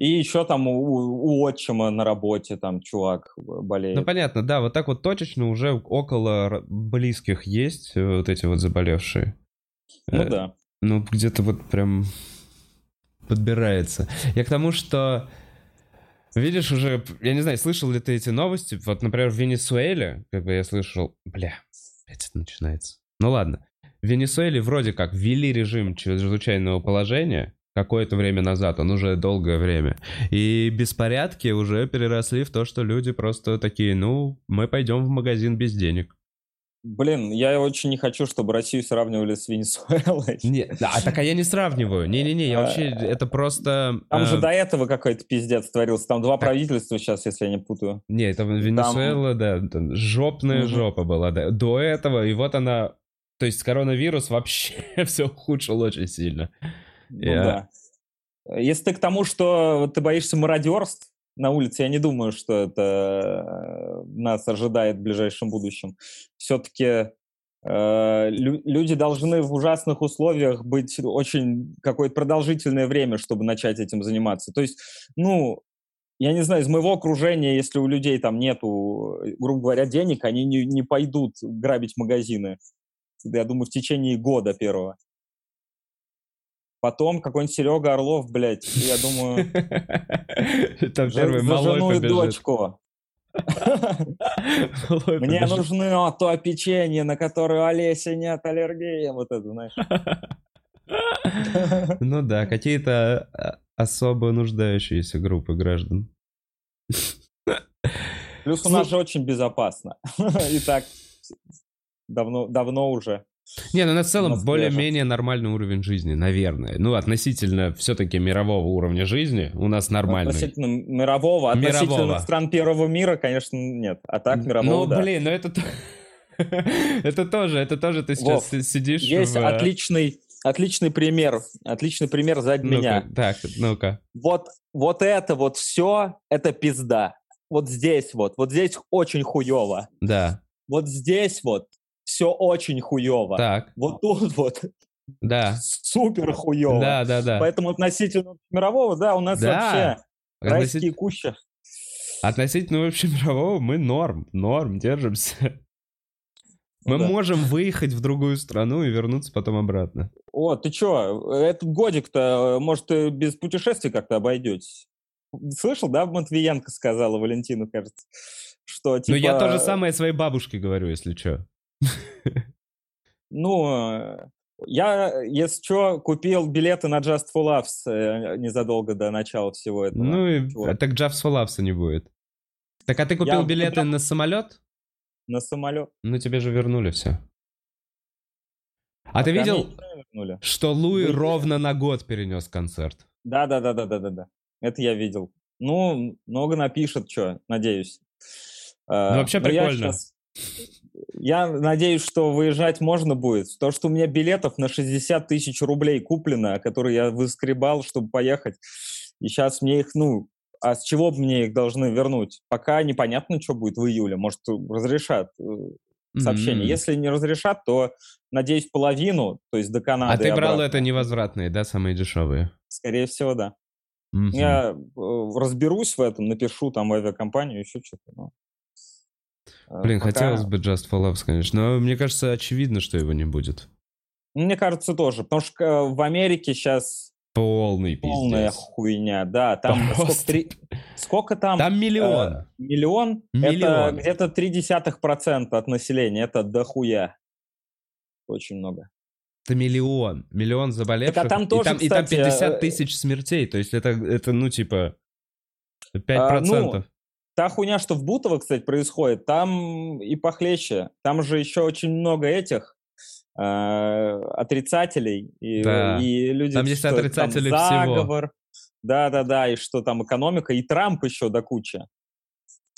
B: И еще там у, у отчима на работе там чувак болеет.
A: Ну понятно, да, вот так вот точечно уже около близких есть э, вот эти вот заболевшие.
B: Ну
A: Э,
B: да.
A: Ну, где-то вот прям подбирается. Я к тому, что видишь уже, я не знаю, слышал ли ты эти новости? Вот, например, в Венесуэле, как бы я слышал, бля, опять это начинается. Ну ладно. В Венесуэле вроде как ввели режим чрезвычайного положения какое-то время назад, он уже долгое время. И беспорядки уже переросли в то, что люди просто такие, ну, мы пойдем в магазин без денег.
B: Блин, я очень не хочу, чтобы Россию сравнивали с Венесуэлой.
A: Не, да, а так а я не сравниваю. Не-не-не, я вообще, это просто...
B: Там же
A: э,
B: до этого какой-то пиздец творился. Там два правительства сейчас, если я не путаю.
A: Не, это Венесуэла, да, там жопная
B: Мгм.
A: жопа была, да. До этого, и вот она... То есть коронавирус вообще все ухудшил очень сильно.
B: Ну да. Если ты к тому, что ты боишься мародерств, на улице, я не думаю, что это нас ожидает в ближайшем будущем. Все-таки Э, люди должны в ужасных условиях быть очень какое-то продолжительное время, чтобы начать этим заниматься. То есть, ну, я не знаю, из моего окружения, если у людей там нету, грубо говоря, денег, они не, не пойдут грабить магазины. Я думаю, в течение года первого. Потом какой-нибудь Серега Орлов, блядь, я думаю...
A: Там первый малой побежит. дочку.
B: Мне нужны то печенье, на которое Олеся нет аллергии. Вот это, знаешь.
A: Ну да, какие-то а, особо нуждающиеся группы граждан.
B: Плюс у нас же очень безопасно. И так давно, давно уже.
A: Не, ну на целом более-менее нормальный уровень жизни, наверное. Ну, относительно все-таки мирового уровня жизни у нас нормальный.
B: Относительно мирового, относительно мирового. стран первого мира, конечно, нет. А так мирового,
A: Ну, да. блин, ну это... Это тоже, это тоже ты сейчас Вов, сидишь
B: Есть в... отличный, отличный пример, отличный пример сзади ну меня.
A: Так, ну-ка.
B: Вот, вот это вот все, это пизда. Вот здесь вот, вот здесь очень хуево.
A: Да.
B: Вот здесь вот все очень хуево.
A: Так.
B: Вот тут вот
A: да.
B: супер хуево.
A: Да, да, да.
B: Поэтому относительно мирового, да, у нас да. вообще Относит... райские кущи.
A: Относительно общемирового мы норм, норм, держимся. Мы ну, да. можем выехать в другую страну и вернуться потом обратно.
B: О, ты чё, этот годик-то, может, без путешествий как-то обойдетесь? Слышал, да, Матвиенко сказала Валентину, кажется, что типа...
A: Ну, я то же типа самое своей бабушке говорю, если что.
B: Ну, я, если что, купил билеты на Just for Laughs э, незадолго до начала всего этого.
A: Ну, и, вот. так Just for Laughs не будет. Так а ты купил я билеты купил... на самолет?
B: На самолет.
A: Ну, тебе же вернули все. А, а ты видел, что Луи Вы ровно на год перенес концерт?
B: Да, да, да, да, да, да, да. Это я видел. Ну, много напишет, что, надеюсь.
A: Ну, вообще прикольно. Я сейчас,
B: я надеюсь, что выезжать можно будет. То, что у меня билетов на 60 тысяч рублей куплено, которые я выскребал, чтобы поехать. И сейчас мне их, ну, а с чего мне их должны вернуть? Пока непонятно, что будет в июле. Может, разрешат э, сообщение. Mm-hmm. Если не разрешат, то, надеюсь, половину, то есть до Канады.
A: А ты брал обратно. это невозвратные, да, самые дешевые?
B: Скорее всего, да. Mm-hmm. Я э, разберусь в этом, напишу там авиакомпанию, еще что-то. Но...
A: Э, Блин, Пока... хотелось бы Just for Laughs, конечно, но мне кажется, очевидно, что его не будет.
B: Мне кажется, тоже, потому что э, в Америке сейчас
A: Полный пиздец.
B: Полная хуйня, да. Там сколько, три... сколько там?
A: Там миллион.
B: Э, миллион? Миллион. Это где-то три десятых процента от населения. Это дохуя. Очень много.
A: Это миллион. Миллион заболевших. Так, а там тоже, и, там, кстати, и там 50 э, тысяч смертей. То есть это, это ну, типа, 5%. А, ну,
B: Та хуйня, что в Бутово, кстати, происходит, там и похлеще. Там же еще очень много этих э, отрицателей. И, да. и люди...
A: Там есть отрицатели там заговор,
B: Да-да-да, и что там экономика, и Трамп еще до кучи.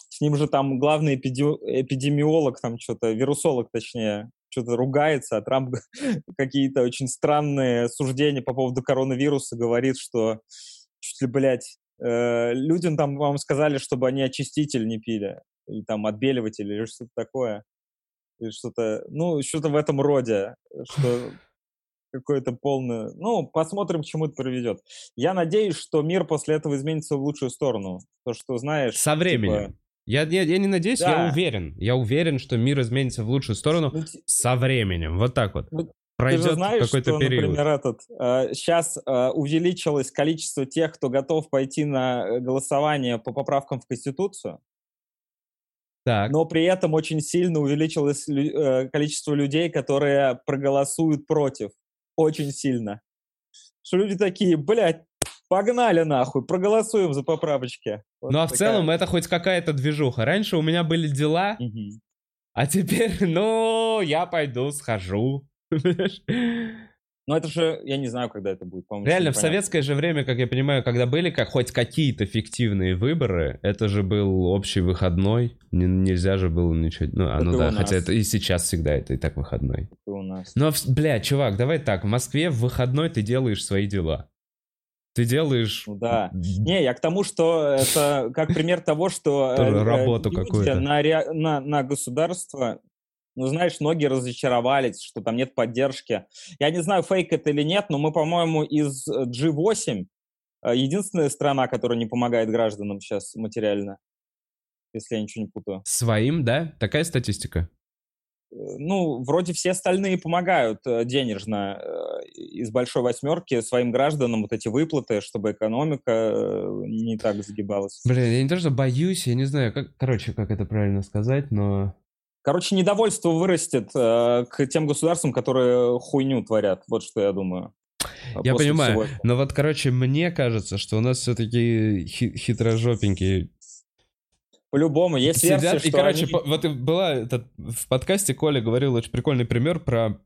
B: С ним же там главный эпиди... эпидемиолог, там что-то, вирусолог точнее, что-то ругается, а Трамп какие-то очень странные суждения по поводу коронавируса говорит, что чуть ли, блядь, Э, людям там вам сказали, чтобы они очиститель не пили, или там отбеливатель, или что-то такое. Или что-то, ну, что-то в этом роде, что какое-то полное... Ну, посмотрим, к чему это приведет. Я надеюсь, что мир после этого изменится в лучшую сторону. То, что, знаешь...
A: Со временем. Типа... Я, я, я не надеюсь, да. я уверен. Я уверен, что мир изменится в лучшую сторону ну, со временем. Вот так вот. Ну, пройдет Ты же знаешь, какой-то что, период.
B: например, этот, э, сейчас э, увеличилось количество тех, кто готов пойти на э, голосование по поправкам в Конституцию. Так. Но при этом очень сильно увеличилось э, количество людей, которые проголосуют против. Очень сильно. Что люди такие, блядь, погнали нахуй, проголосуем за поправочки.
A: Вот ну а такая... в целом это хоть какая-то движуха. Раньше у меня были дела, угу. а теперь, ну, я пойду, схожу.
B: Ну, это же, я не знаю, когда это будет.
A: Реально, в советское же время, как я понимаю, когда были как, хоть какие-то фиктивные выборы, это же был общий выходной. Н- нельзя же было ничего... Ну, а, ну да, хотя это и сейчас всегда это и так выходной.
B: у нас.
A: Но, бля, чувак, давай так, в Москве в выходной ты делаешь свои дела. Ты делаешь...
B: Ну да. Не, я к тому, что это как пример того, что э, э,
A: работу какую-то.
B: на, на, на государство, ну, знаешь, многие разочаровались, что там нет поддержки. Я не знаю, фейк это или нет, но мы, по-моему, из э, G8 э, единственная страна, которая не помогает гражданам сейчас материально, если я ничего не путаю.
A: Своим, да? Такая статистика?
B: Э, Ну, вроде все остальные помогают денежно из большой восьмерки своим гражданам вот эти выплаты, чтобы экономика не так загибалась.
A: Блин, я не то, что боюсь, я не знаю, как, короче, как это правильно сказать, но...
B: Короче, недовольство вырастет э, к тем государствам, которые хуйню творят. Вот что я думаю. э,
A: Я понимаю,
B: всего
A: но вот, короче, мне кажется, что у нас все-таки хитрожопенькие
B: По-любому, есть версия,
A: сидят.
B: что
A: И, короче,
B: они-
A: по- вот была этот, в подкасте Коля говорил очень прикольный пример про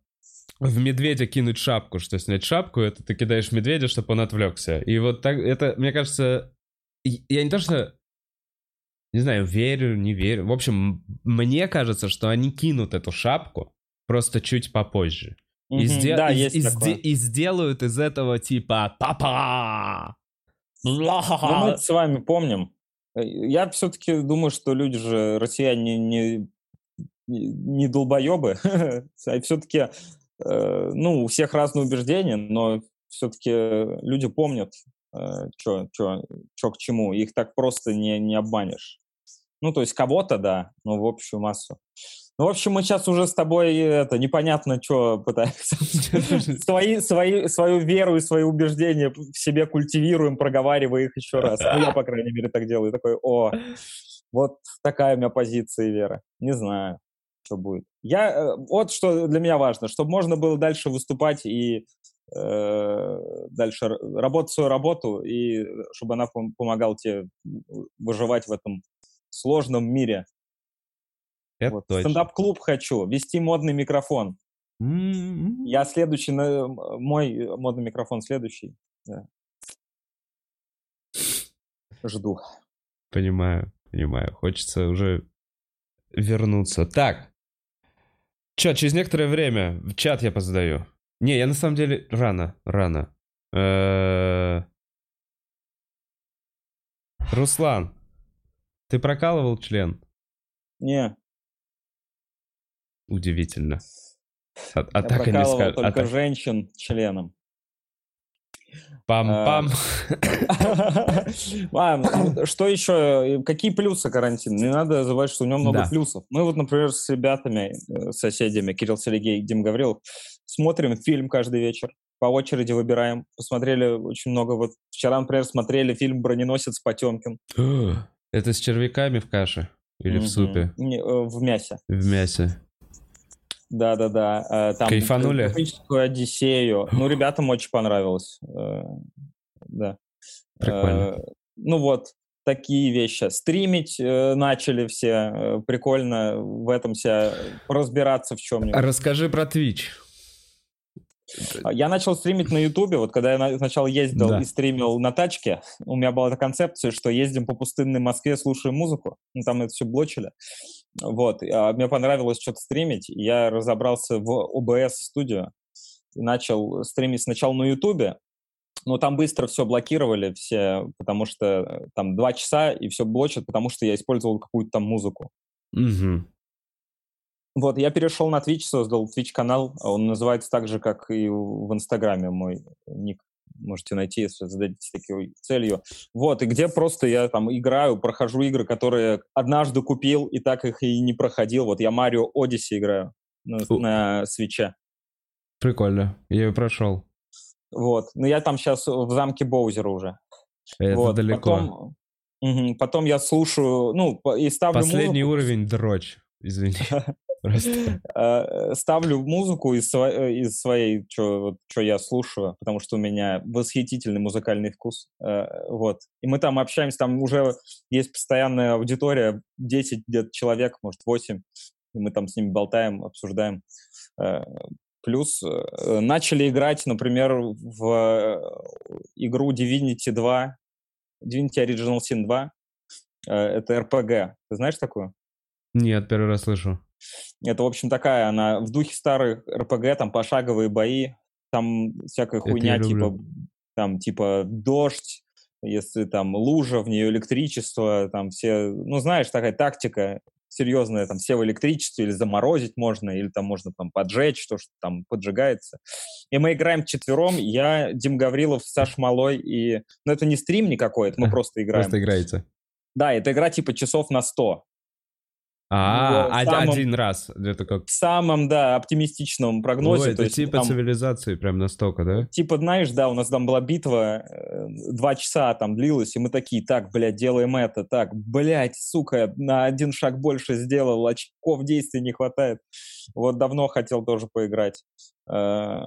A: в медведя кинуть шапку, что снять шапку, это ты кидаешь медведя, чтобы он отвлекся. И вот так, это, мне кажется, я не то, что не знаю, верю, не верю. В общем, мне кажется, что они кинут эту шапку просто чуть попозже. И,
B: Мгм,
A: сде-
B: да,
A: и-
B: есть
A: и сде- и сделают из этого типа папа.
B: Ну, мы с вами помним. Э, Я все-таки думаю, что люди же, россияне, не, не, долбоебы. А все-таки, ну, у всех разные убеждения, но все-таки люди помнят, что к чему. Их так просто не, не обманешь. Ну, то есть кого-то, да, но в общую массу. Ну, в общем, мы сейчас уже с тобой, это, непонятно, что пытаемся. Свои, свои, свою веру и свои убеждения в себе культивируем, проговаривая их еще раз. Ну, я, по крайней мере, так делаю. Такой, о, вот такая у меня позиция и вера. Не знаю, что будет. Я, э, вот что для меня важно, чтобы можно было дальше выступать и э, дальше работать свою работу, и чтобы она пом- помогала тебе выживать в этом сложном мире.
A: Это
B: Вот.
A: точно.
B: Стендап-клуб хочу, вести модный микрофон.
A: М-м-м.
B: Я следующий, мой модный микрофон следующий. Да. Жду.
A: Понимаю, понимаю. Хочется уже вернуться. Так. Чё, через некоторое время в чат я позадаю. Не, я на самом деле рано, рано. Э, Руслан, ты прокалывал член?
B: Не,
A: Удивительно. А, а
B: я
A: так и не
B: прокалывал
A: скажешь.
B: только женщин членом.
A: Пам-пам.
B: А, что еще? Какие плюсы карантина? Не надо забывать, что у него много
A: Да.
B: плюсов. Мы вот, например, с ребятами, э, соседями, Кирилл Сергей, Дим Гаврилов, смотрим фильм каждый вечер, по очереди выбираем. Посмотрели очень много. Вот вчера, например, смотрели фильм «Броненосец Потемкин».
A: Это с червяками в каше? Или в
B: Мгм.
A: супе?
B: Не, э, в мясе.
A: В мясе?
B: Да-да-да. э, Там
A: Кайфанули?
B: Космическую Одиссею. Ну, ребятам очень понравилось. э, Да.
A: Прикольно.
B: Э, Ну вот, такие вещи. Стримить э, начали все. Прикольно в этом себя разбираться в чем-нибудь.
A: Расскажи про Twitch.
B: Я начал стримить на Ютубе, вот когда я на- сначала ездил
A: Да.
B: и стримил на тачке, у меня была эта концепция, что ездим по пустынной Москве, слушаем музыку, ну, там это все блочили, вот, а мне понравилось что-то стримить, я разобрался в OBS студию и начал стримить сначала на Ютубе, но там быстро все блокировали все, потому что э, там два часа и все блочат, потому что я использовал какую-то там музыку.
A: Мгм.
B: Вот, я перешел на Twitch, создал Twitch-канал. Он называется так же, как и в Инстаграме мой ник. Можете найти, если зададите такой целью. Вот, и где просто я там играю, прохожу игры, которые однажды купил, и так их и не проходил. Вот я Марио Odyssey играю на,
A: О.
B: на свече.
A: Прикольно. Я ее прошел.
B: Вот. Но я там сейчас в замке Боузера уже.
A: Это
B: вот.
A: далеко.
B: Потом, Мгм. потом я слушаю, ну, и ставлю
A: Последний
B: музыку.
A: уровень дрочь. Извини. Просто.
B: Э, ставлю музыку из, сво- э, из своей, что вот, я слушаю, потому что у меня восхитительный музыкальный вкус. Э, Вот. И мы там общаемся, там уже есть постоянная аудитория, 10 где-то человек, может, 8. И мы там с ними болтаем, обсуждаем. Плюс начали играть, например, в игру Divinity 2, Divinity Original Sin 2. Э, Это RPG. Ты знаешь такую?
A: Нет, первый раз слышу.
B: Это, в общем, такая, она в духе старых РПГ, там пошаговые бои, там всякая
A: Это
B: хуйня, типа там типа дождь, если там лужа, в нее электричество, там все, ну знаешь, такая тактика серьезная, там все в электричестве или заморозить можно, или там можно там поджечь, то, что там поджигается. И мы играем четвером, я, Дим Гаврилов, Саш Малой, и... Ну это не стрим никакой, это мы просто играем.
A: Просто играете.
B: Да, это игра типа часов на 100.
A: А,
B: в
A: од-
B: самом-
A: один раз. Это как...
B: В самом, да, оптимистичном прогнозе. То
A: это
B: есть
A: типа
B: там-
A: цивилизации прям настолько, да?
B: Типа, знаешь, да, у нас там была битва, э, два часа там длилась, и мы такие, так, блядь, делаем это, так, блядь, сука, на один шаг больше сделал, очков действий не хватает. Вот давно хотел тоже поиграть. Э,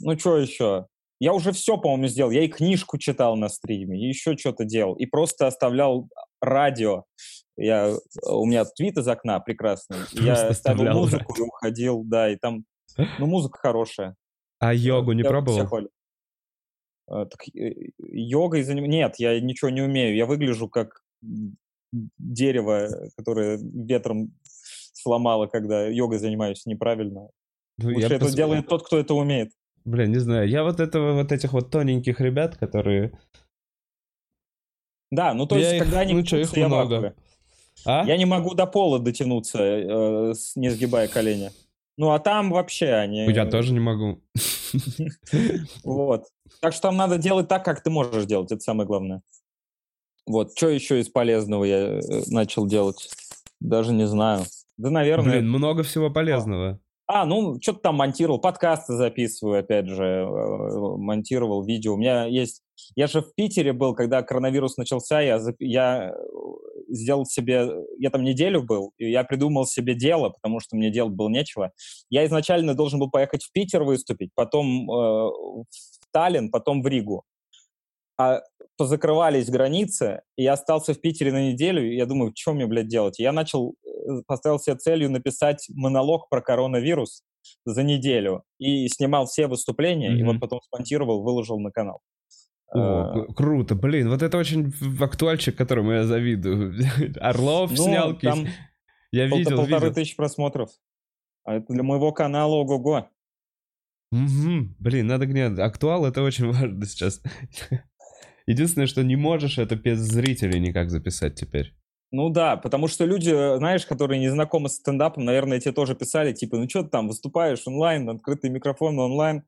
B: Ну, что еще? Я уже все, по-моему, сделал. Я и книжку читал на стриме, и еще что-то делал. И просто оставлял радио. Я, у меня твит из окна прекрасный. Я ставил музыку и уходил, да, и там, ну, музыка хорошая.
A: А йогу не
B: Я
A: пробовал?
B: А, так, э, йогой заним... Нет, я ничего не умею. Я выгляжу как дерево, которое ветром сломало, когда йогой занимаюсь неправильно.
A: Ну,
B: Лучше это
A: пос-
B: делает тот, кто это умеет.
A: Блин, не знаю. Я вот этого, вот этих вот тоненьких ребят, которые...
B: Да, ну то
A: Я
B: есть,
A: их-
B: когда они
A: ну чё, их
B: я
A: много.
B: ахуе.
A: А?
B: Я не могу до пола дотянуться, э, с- не сгибая колени. Ну, а там вообще они...
A: Я тоже не могу.
B: Вот. Так что там надо делать так, как ты можешь делать, это самое главное. Вот, что еще из полезного я э, начал делать? Даже не знаю. Да, наверное...
A: Блин, много всего полезного.
B: А, ну, что-то там монтировал, подкасты записываю, опять же, э, монтировал видео. У меня есть... Я же в Питере был, когда коронавирус начался, я, я э, сделал себе... Я там неделю был, и я придумал себе дело, потому что мне делать было нечего. Я изначально должен был поехать в Питер выступить, потом э, в Таллин, потом в Ригу. А позакрывались границы, и я остался в Питере на неделю, и я думаю, что мне, блядь, делать? И я начал, э, поставил себе целью написать монолог про коронавирус за неделю, и снимал все выступления, и
A: Мгм.
B: вот потом спонтировал, выложил на канал.
A: О, к- круто, блин, вот это очень актуальчик, которому я завидую. Орлов
B: ну,
A: снял,
B: там
A: я
B: пол-
A: видел,
B: полторы
A: видел.
B: тысячи просмотров. А это для моего канала ого-го.
A: Мгм. Блин, надо гнать. Актуал это очень важно сейчас. Единственное, что не можешь, это без зрителей никак записать теперь.
B: Ну да, потому что люди, знаешь, которые не знакомы с стендапом, наверное, тебе тоже писали, типа, ну что ты там, выступаешь онлайн, открытый микрофон онлайн.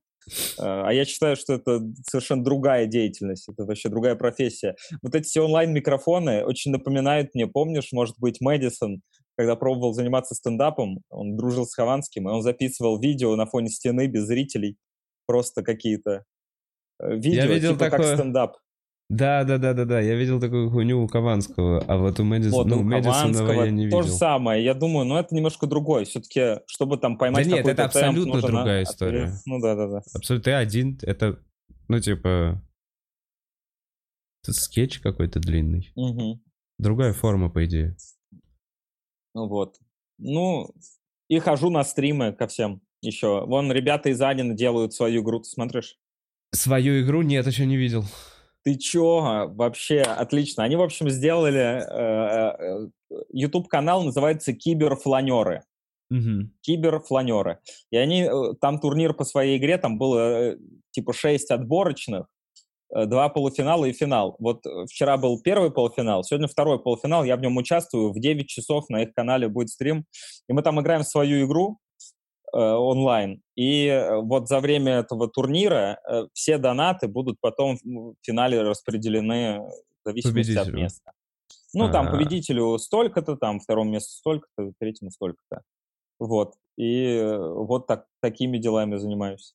B: А я считаю, что это совершенно другая деятельность, это вообще другая профессия. Вот эти все онлайн-микрофоны очень напоминают мне, помнишь, может быть, Мэдисон, когда пробовал заниматься стендапом, он дружил с Хованским, и он записывал видео на фоне стены без зрителей, просто какие-то э, видео,
A: видел
B: типа
A: такое.
B: как стендап.
A: Да, да, да, да, да. Я видел такую хуйню у Кованского, а вот у Мэдисона,
B: Вот,
A: ну,
B: у
A: Мэдисонова
B: Хованского
A: я не
B: то
A: видел.
B: же самое. Я думаю, но это немножко другое. Все-таки, чтобы там поймать
A: Да нет, это
B: темп,
A: абсолютно
B: нужен,
A: другая
B: а,
A: история.
B: Ну да, да, да.
A: Абсолютно, ты один, это, ну, типа, это скетч какой-то длинный.
B: Мгм.
A: Другая форма, по идее.
B: Ну вот. Ну, и хожу на стримы ко всем еще. Вон ребята из Анина делают свою игру, ты смотришь?
A: Свою игру нет, еще не видел.
B: Ты чё? Вообще отлично. Они, в общем, сделали... э, э, YouTube-канал называется «Киберфланеры».
A: Мгм.
B: киберфланеры. И они, э, там турнир по своей игре, там было э, типа шесть отборочных, э, два полуфинала и финал. Вот э, вчера был первый полуфинал, сегодня второй полуфинал, я в нем участвую, в 9 часов на их канале будет стрим, и мы там играем в свою игру э, онлайн, и э, вот за время этого турнира э, все донаты будут потом в финале распределены в зависимости от места. Ну, там
A: А.
B: победителю столько-то, там второму месту столько-то, третьему столько-то. Вот. И э, вот так, такими делами занимаюсь.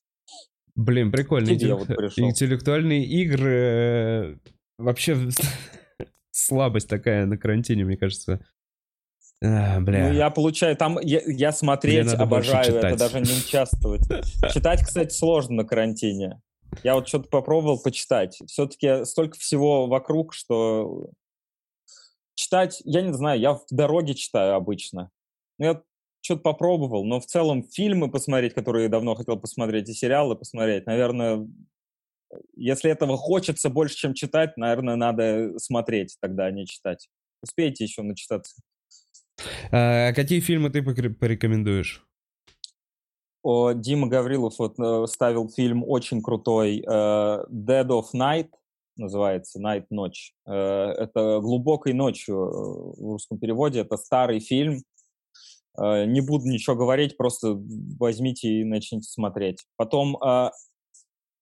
A: Блин, прикольно. Интеллек-
B: вот пришел?
A: Интеллектуальные игры... э, Вообще слабость такая на карантине, мне кажется. А, бля.
B: Ну, я получаю, там я, я смотреть обожаю, это даже не участвовать. Читать, кстати, сложно на карантине. Я вот что-то попробовал почитать. Все-таки столько всего вокруг, что читать, я не знаю, я в дороге читаю обычно. Ну, я что-то попробовал, но в целом фильмы посмотреть, которые я давно хотел посмотреть, и сериалы посмотреть, наверное, если этого хочется больше, чем читать, наверное, надо смотреть тогда, а не читать. Успейте еще начитаться.
A: А какие фильмы ты порекомендуешь?
B: О, Дима Гаврилов вот э, ставил фильм очень крутой э, Dead of Night, называется Night Ночь. Это глубокой ночью в русском переводе. Это старый фильм. Не буду ничего говорить, просто возьмите и начните смотреть. Потом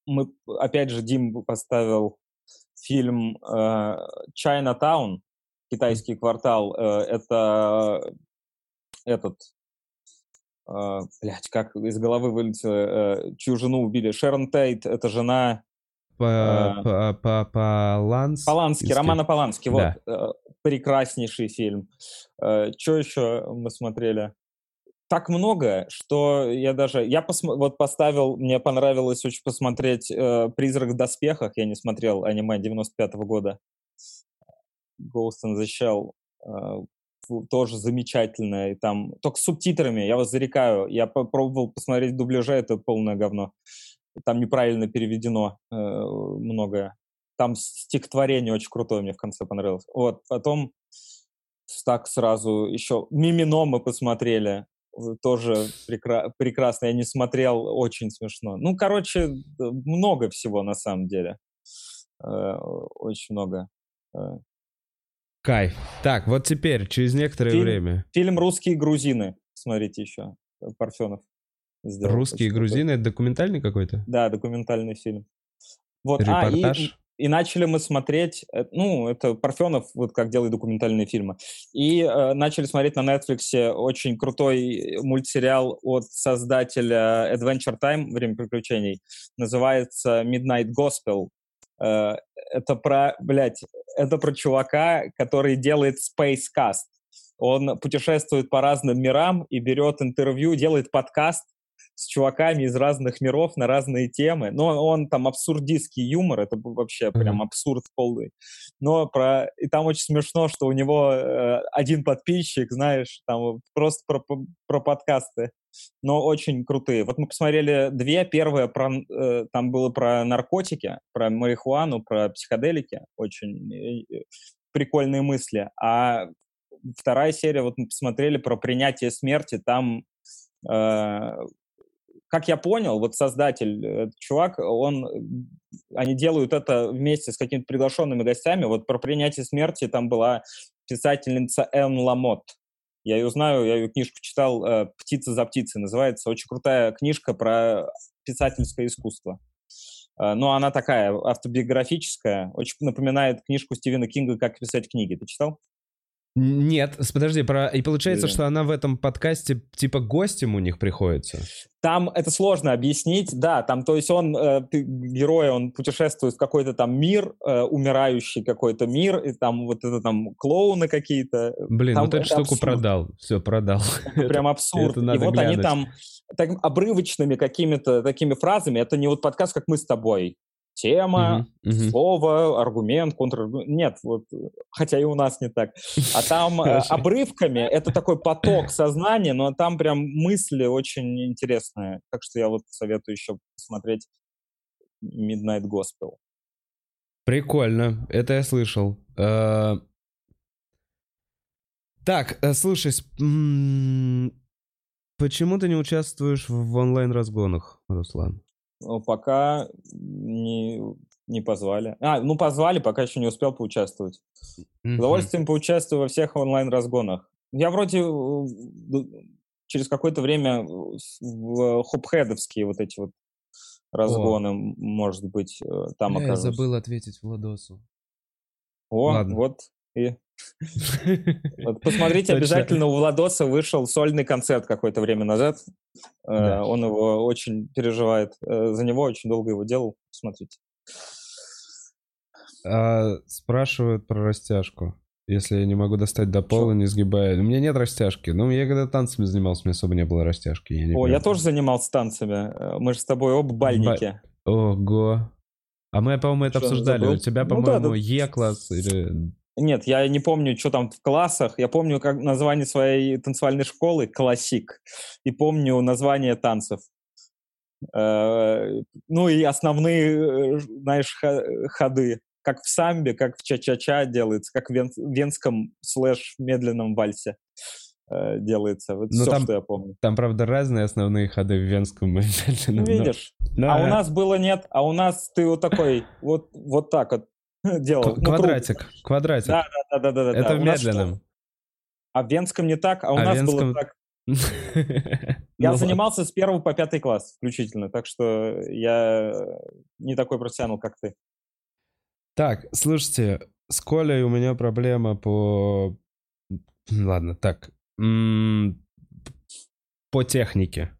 B: мы, опять же, Дим поставил фильм э, Chinatown, китайский квартал. Э, это этот Uh, блядь, как из головы вылетело, чью жену убили. Шерон Тейт, это жена...
A: По, по, Полански.
B: Полански, Романа Полански, да. вот. Прекраснейший фильм. Что еще мы смотрели? Так много, что я даже... Я посмо... вот поставил, мне понравилось очень посмотреть uh, «Призрак в доспехах». Я не смотрел аниме 95-го года. Ghost in the Shell тоже замечательная, и там только с субтитрами, я вас зарекаю, я попробовал посмотреть дубляже, это полное говно. Там неправильно переведено э, многое. Там стихотворение очень крутое мне в конце понравилось. Вот, потом так сразу еще Мимино мы посмотрели, тоже прекра- прекрасно. Я не смотрел, очень смешно. Ну, короче, много всего на самом деле. Э, очень много. Э,
A: Кайф. Так, вот теперь, через некоторое фильм, время.
B: Фильм «Русские грузины». Смотрите еще. Парфенов.
A: Сделал, «Русские грузины» — это документальный какой-то?
B: Да, документальный фильм. Вот, Репортаж? А, и, и начали мы смотреть, э, ну, это Парфенов, вот как делает документальные фильмы, и э, начали смотреть на Netflix очень крутой мультсериал от создателя Adventure Time, Время приключений, называется Midnight Gospel. Э, это про, блядь, это про чувака, который делает Spacecast. Он путешествует по разным мирам и берет интервью, делает подкаст с чуваками из разных миров на разные темы. Но он там абсурдистский юмор, это вообще mm-hmm. прям абсурд полный. Но про... И там очень смешно, что у него э, один подписчик, знаешь, там просто про, про подкасты но очень крутые. Вот мы посмотрели две. Первая про, э, там было про наркотики, про марихуану, про психоделики. Очень э, прикольные мысли. А вторая серия, вот мы посмотрели про принятие смерти. Там, э, как я понял, вот создатель, э, чувак, он, они делают это вместе с какими-то приглашенными гостями. Вот про принятие смерти там была писательница Энн Ламот. Я ее знаю, я ее книжку читал э, «Птица за птицей» называется. Очень крутая книжка про писательское искусство. Э, но она такая автобиографическая, очень напоминает книжку Стивена Кинга «Как писать книги». Ты читал?
A: Нет, подожди, про... и получается, Или... что она в этом подкасте типа гостем у них приходится?
B: Там это сложно объяснить, да, там, то есть он, э, герой, он путешествует в какой-то там мир, э, умирающий какой-то мир, и там вот это там клоуны какие-то.
A: Блин,
B: там
A: вот эту штуку абсурд. продал, все, продал.
B: Это прям абсурд. Это, это и вот глянуть. они там так, обрывочными какими-то такими фразами, это не вот подкаст, как мы с тобой, тема, uh-huh. слово, аргумент, контраргумент. Нет, вот, хотя и у нас не так. А там э, обрывками это такой поток сознания, но там прям мысли очень интересные. Так что я вот советую еще посмотреть Midnight Gospel.
A: Прикольно, это я слышал. Э, так, э, слушай, почему ты не участвуешь в онлайн-разгонах, Руслан?
B: Пока не, не позвали. А, ну позвали, пока еще не успел поучаствовать. Mm-hmm. Удовольствием поучаствую во всех онлайн-разгонах. Я вроде э, через какое-то время в хопхедовские вот эти вот разгоны, О. может быть, э, там
A: Я окажусь. забыл ответить Владосу.
B: О, Ладно. вот и вот посмотрите обязательно, у Владоса вышел сольный концерт какое-то время назад. Э, да. Он его очень переживает. Э, за него очень долго его делал. Смотрите.
A: А, спрашивают про растяжку. Если я не могу достать до пола, Что? не сгибая. У меня нет растяжки. Ну, я когда танцами занимался, у меня особо не было растяжки. Я не
B: О, я тоже занимался танцами. Э, мы же с тобой оба бальники.
A: Ба... Ого. А мы, по-моему, это Что, обсуждали. У тебя, по-моему, ну, да, да. Е-класс или
B: нет, я не помню, что там в классах. Я помню как название своей танцевальной школы «Классик». И помню название танцев. Э, ну и основные, э, знаешь, ходы. Как в самбе, как в ча-ча-ча делается, как в вен- венском слэш медленном вальсе. э, делается. Вот
A: Ну,
B: все,
A: там-
B: что я помню.
A: Там, правда, разные основные ходы в венском
B: видишь?
A: но,
B: А у нас было нет, а у нас ты вот такой, вот, вот так вот делал.
A: к-
B: Ну.
A: Квадратик, квадратик.
B: Да, да, да, да, да.
A: Это
B: да.
A: в медленном.
B: А в Венском не так, а у
A: А
B: нас
A: Венском-
B: было так. Я
A: Ну,
B: занимался с первого по пятый класс включительно, так что я не такой профессионал, как ты.
A: Так, слушайте, с Колей у меня проблема по... Ладно, так. По технике.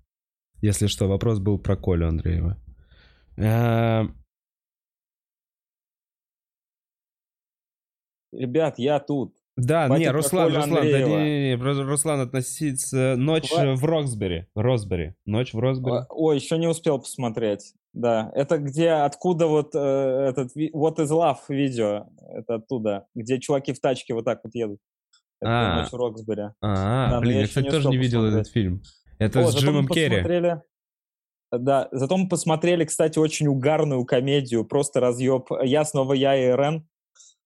A: Если что, вопрос был про Колю Андреева.
B: Ребят, я тут.
A: Да,
B: Хватит
A: не, Руслан, Руслан, да не, не, не, Руслан относится ночь
B: Хватит.
A: в Роксбери, Росбери, ночь в Росбери.
B: О, еще не успел посмотреть. Да, это где, откуда вот э, этот What is Love видео, это оттуда, где чуваки в тачке вот так вот едут. Это
A: А.
B: «Ночь в Роксбери».
A: А,
B: да,
A: блин,
B: я
A: кстати,
B: не
A: тоже не видел
B: посмотреть.
A: этот фильм. Это
B: О,
A: с Джимом Керри.
B: посмотрели- Да, зато мы посмотрели, кстати, очень угарную комедию, просто разъеб. Я снова я и Рен.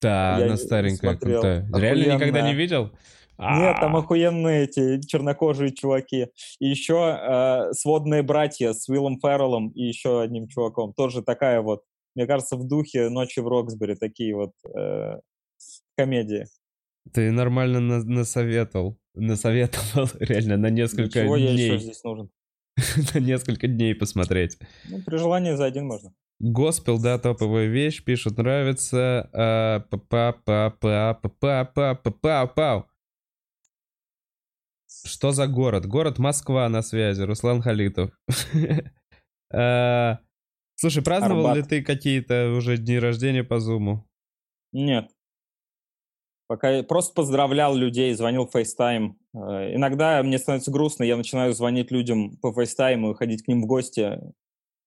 A: Да,
B: Я
A: она старенькая,
B: смотрел.
A: крутая. Реально никогда
B: Охуенная.
A: не видел?
B: Нет, там
A: А,
B: охуенные эти чернокожие чуваки. И еще э, сводные братья с Уиллом Ферреллом и еще одним чуваком. Тоже такая вот, мне кажется, в духе «Ночи в Роксбери» такие вот э, комедии.
A: Ты нормально на- насоветовал. Насоветовал реально на несколько
B: Чего я еще
A: дней.
B: здесь нужен?
A: на несколько дней посмотреть.
B: Ну, при желании за один можно.
A: Госпел, да, топовая вещь, пишут, нравится. А, па па па па па па па па пау Что за город? Город Москва на связи, Руслан Халитов. А, Слушай, праздновал
B: Арбат.
A: ли ты какие-то уже дни рождения по зуму?
B: Нет. Пока я просто поздравлял людей, звонил FaceTime. Э, Иногда мне становится грустно, я начинаю звонить людям по FaceTime и ходить к ним в гости.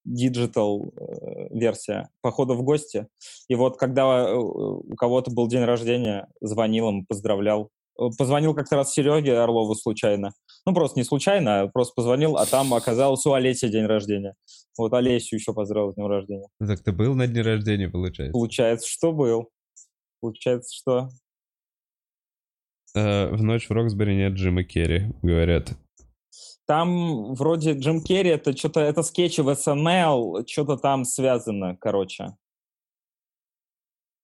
B: Digital э, версия похода в гости. И вот когда э, у кого-то был день рождения, звонил им, поздравлял. Э, Позвонил как-то раз Сереге Орлову случайно. Ну, просто не случайно, а просто позвонил, а там оказалось у Олеси день рождения. Вот Олесю еще поздравил с днем рождения.
A: Ну, Так ты был на дне рождения, получается?
B: Получается, что был. Получается, что
A: Э, В ночь в Роксбери нет Джима Керри, говорят.
B: Там вроде Джим Керри, это что-то, это скетчи в СНЛ, что-то там связано, короче.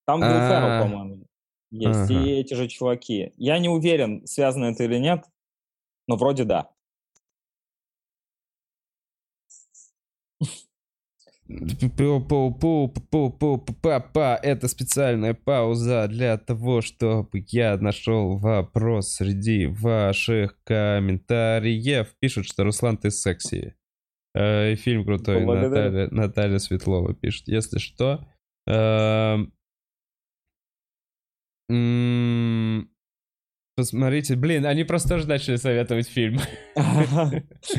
B: Там Уилл
A: А.
B: Феррелл, по-моему, есть, и эти же чуваки. Я не уверен, связано это или нет, но вроде да.
A: Это специальная пауза для того, чтобы я нашел вопрос среди ваших комментариев. Пишут, что Руслан, ты секси. Э, Фильм крутой. Наталья, Наталья Светлова пишет. Если что... м, Посмотрите, блин, они просто тоже начали советовать фильм.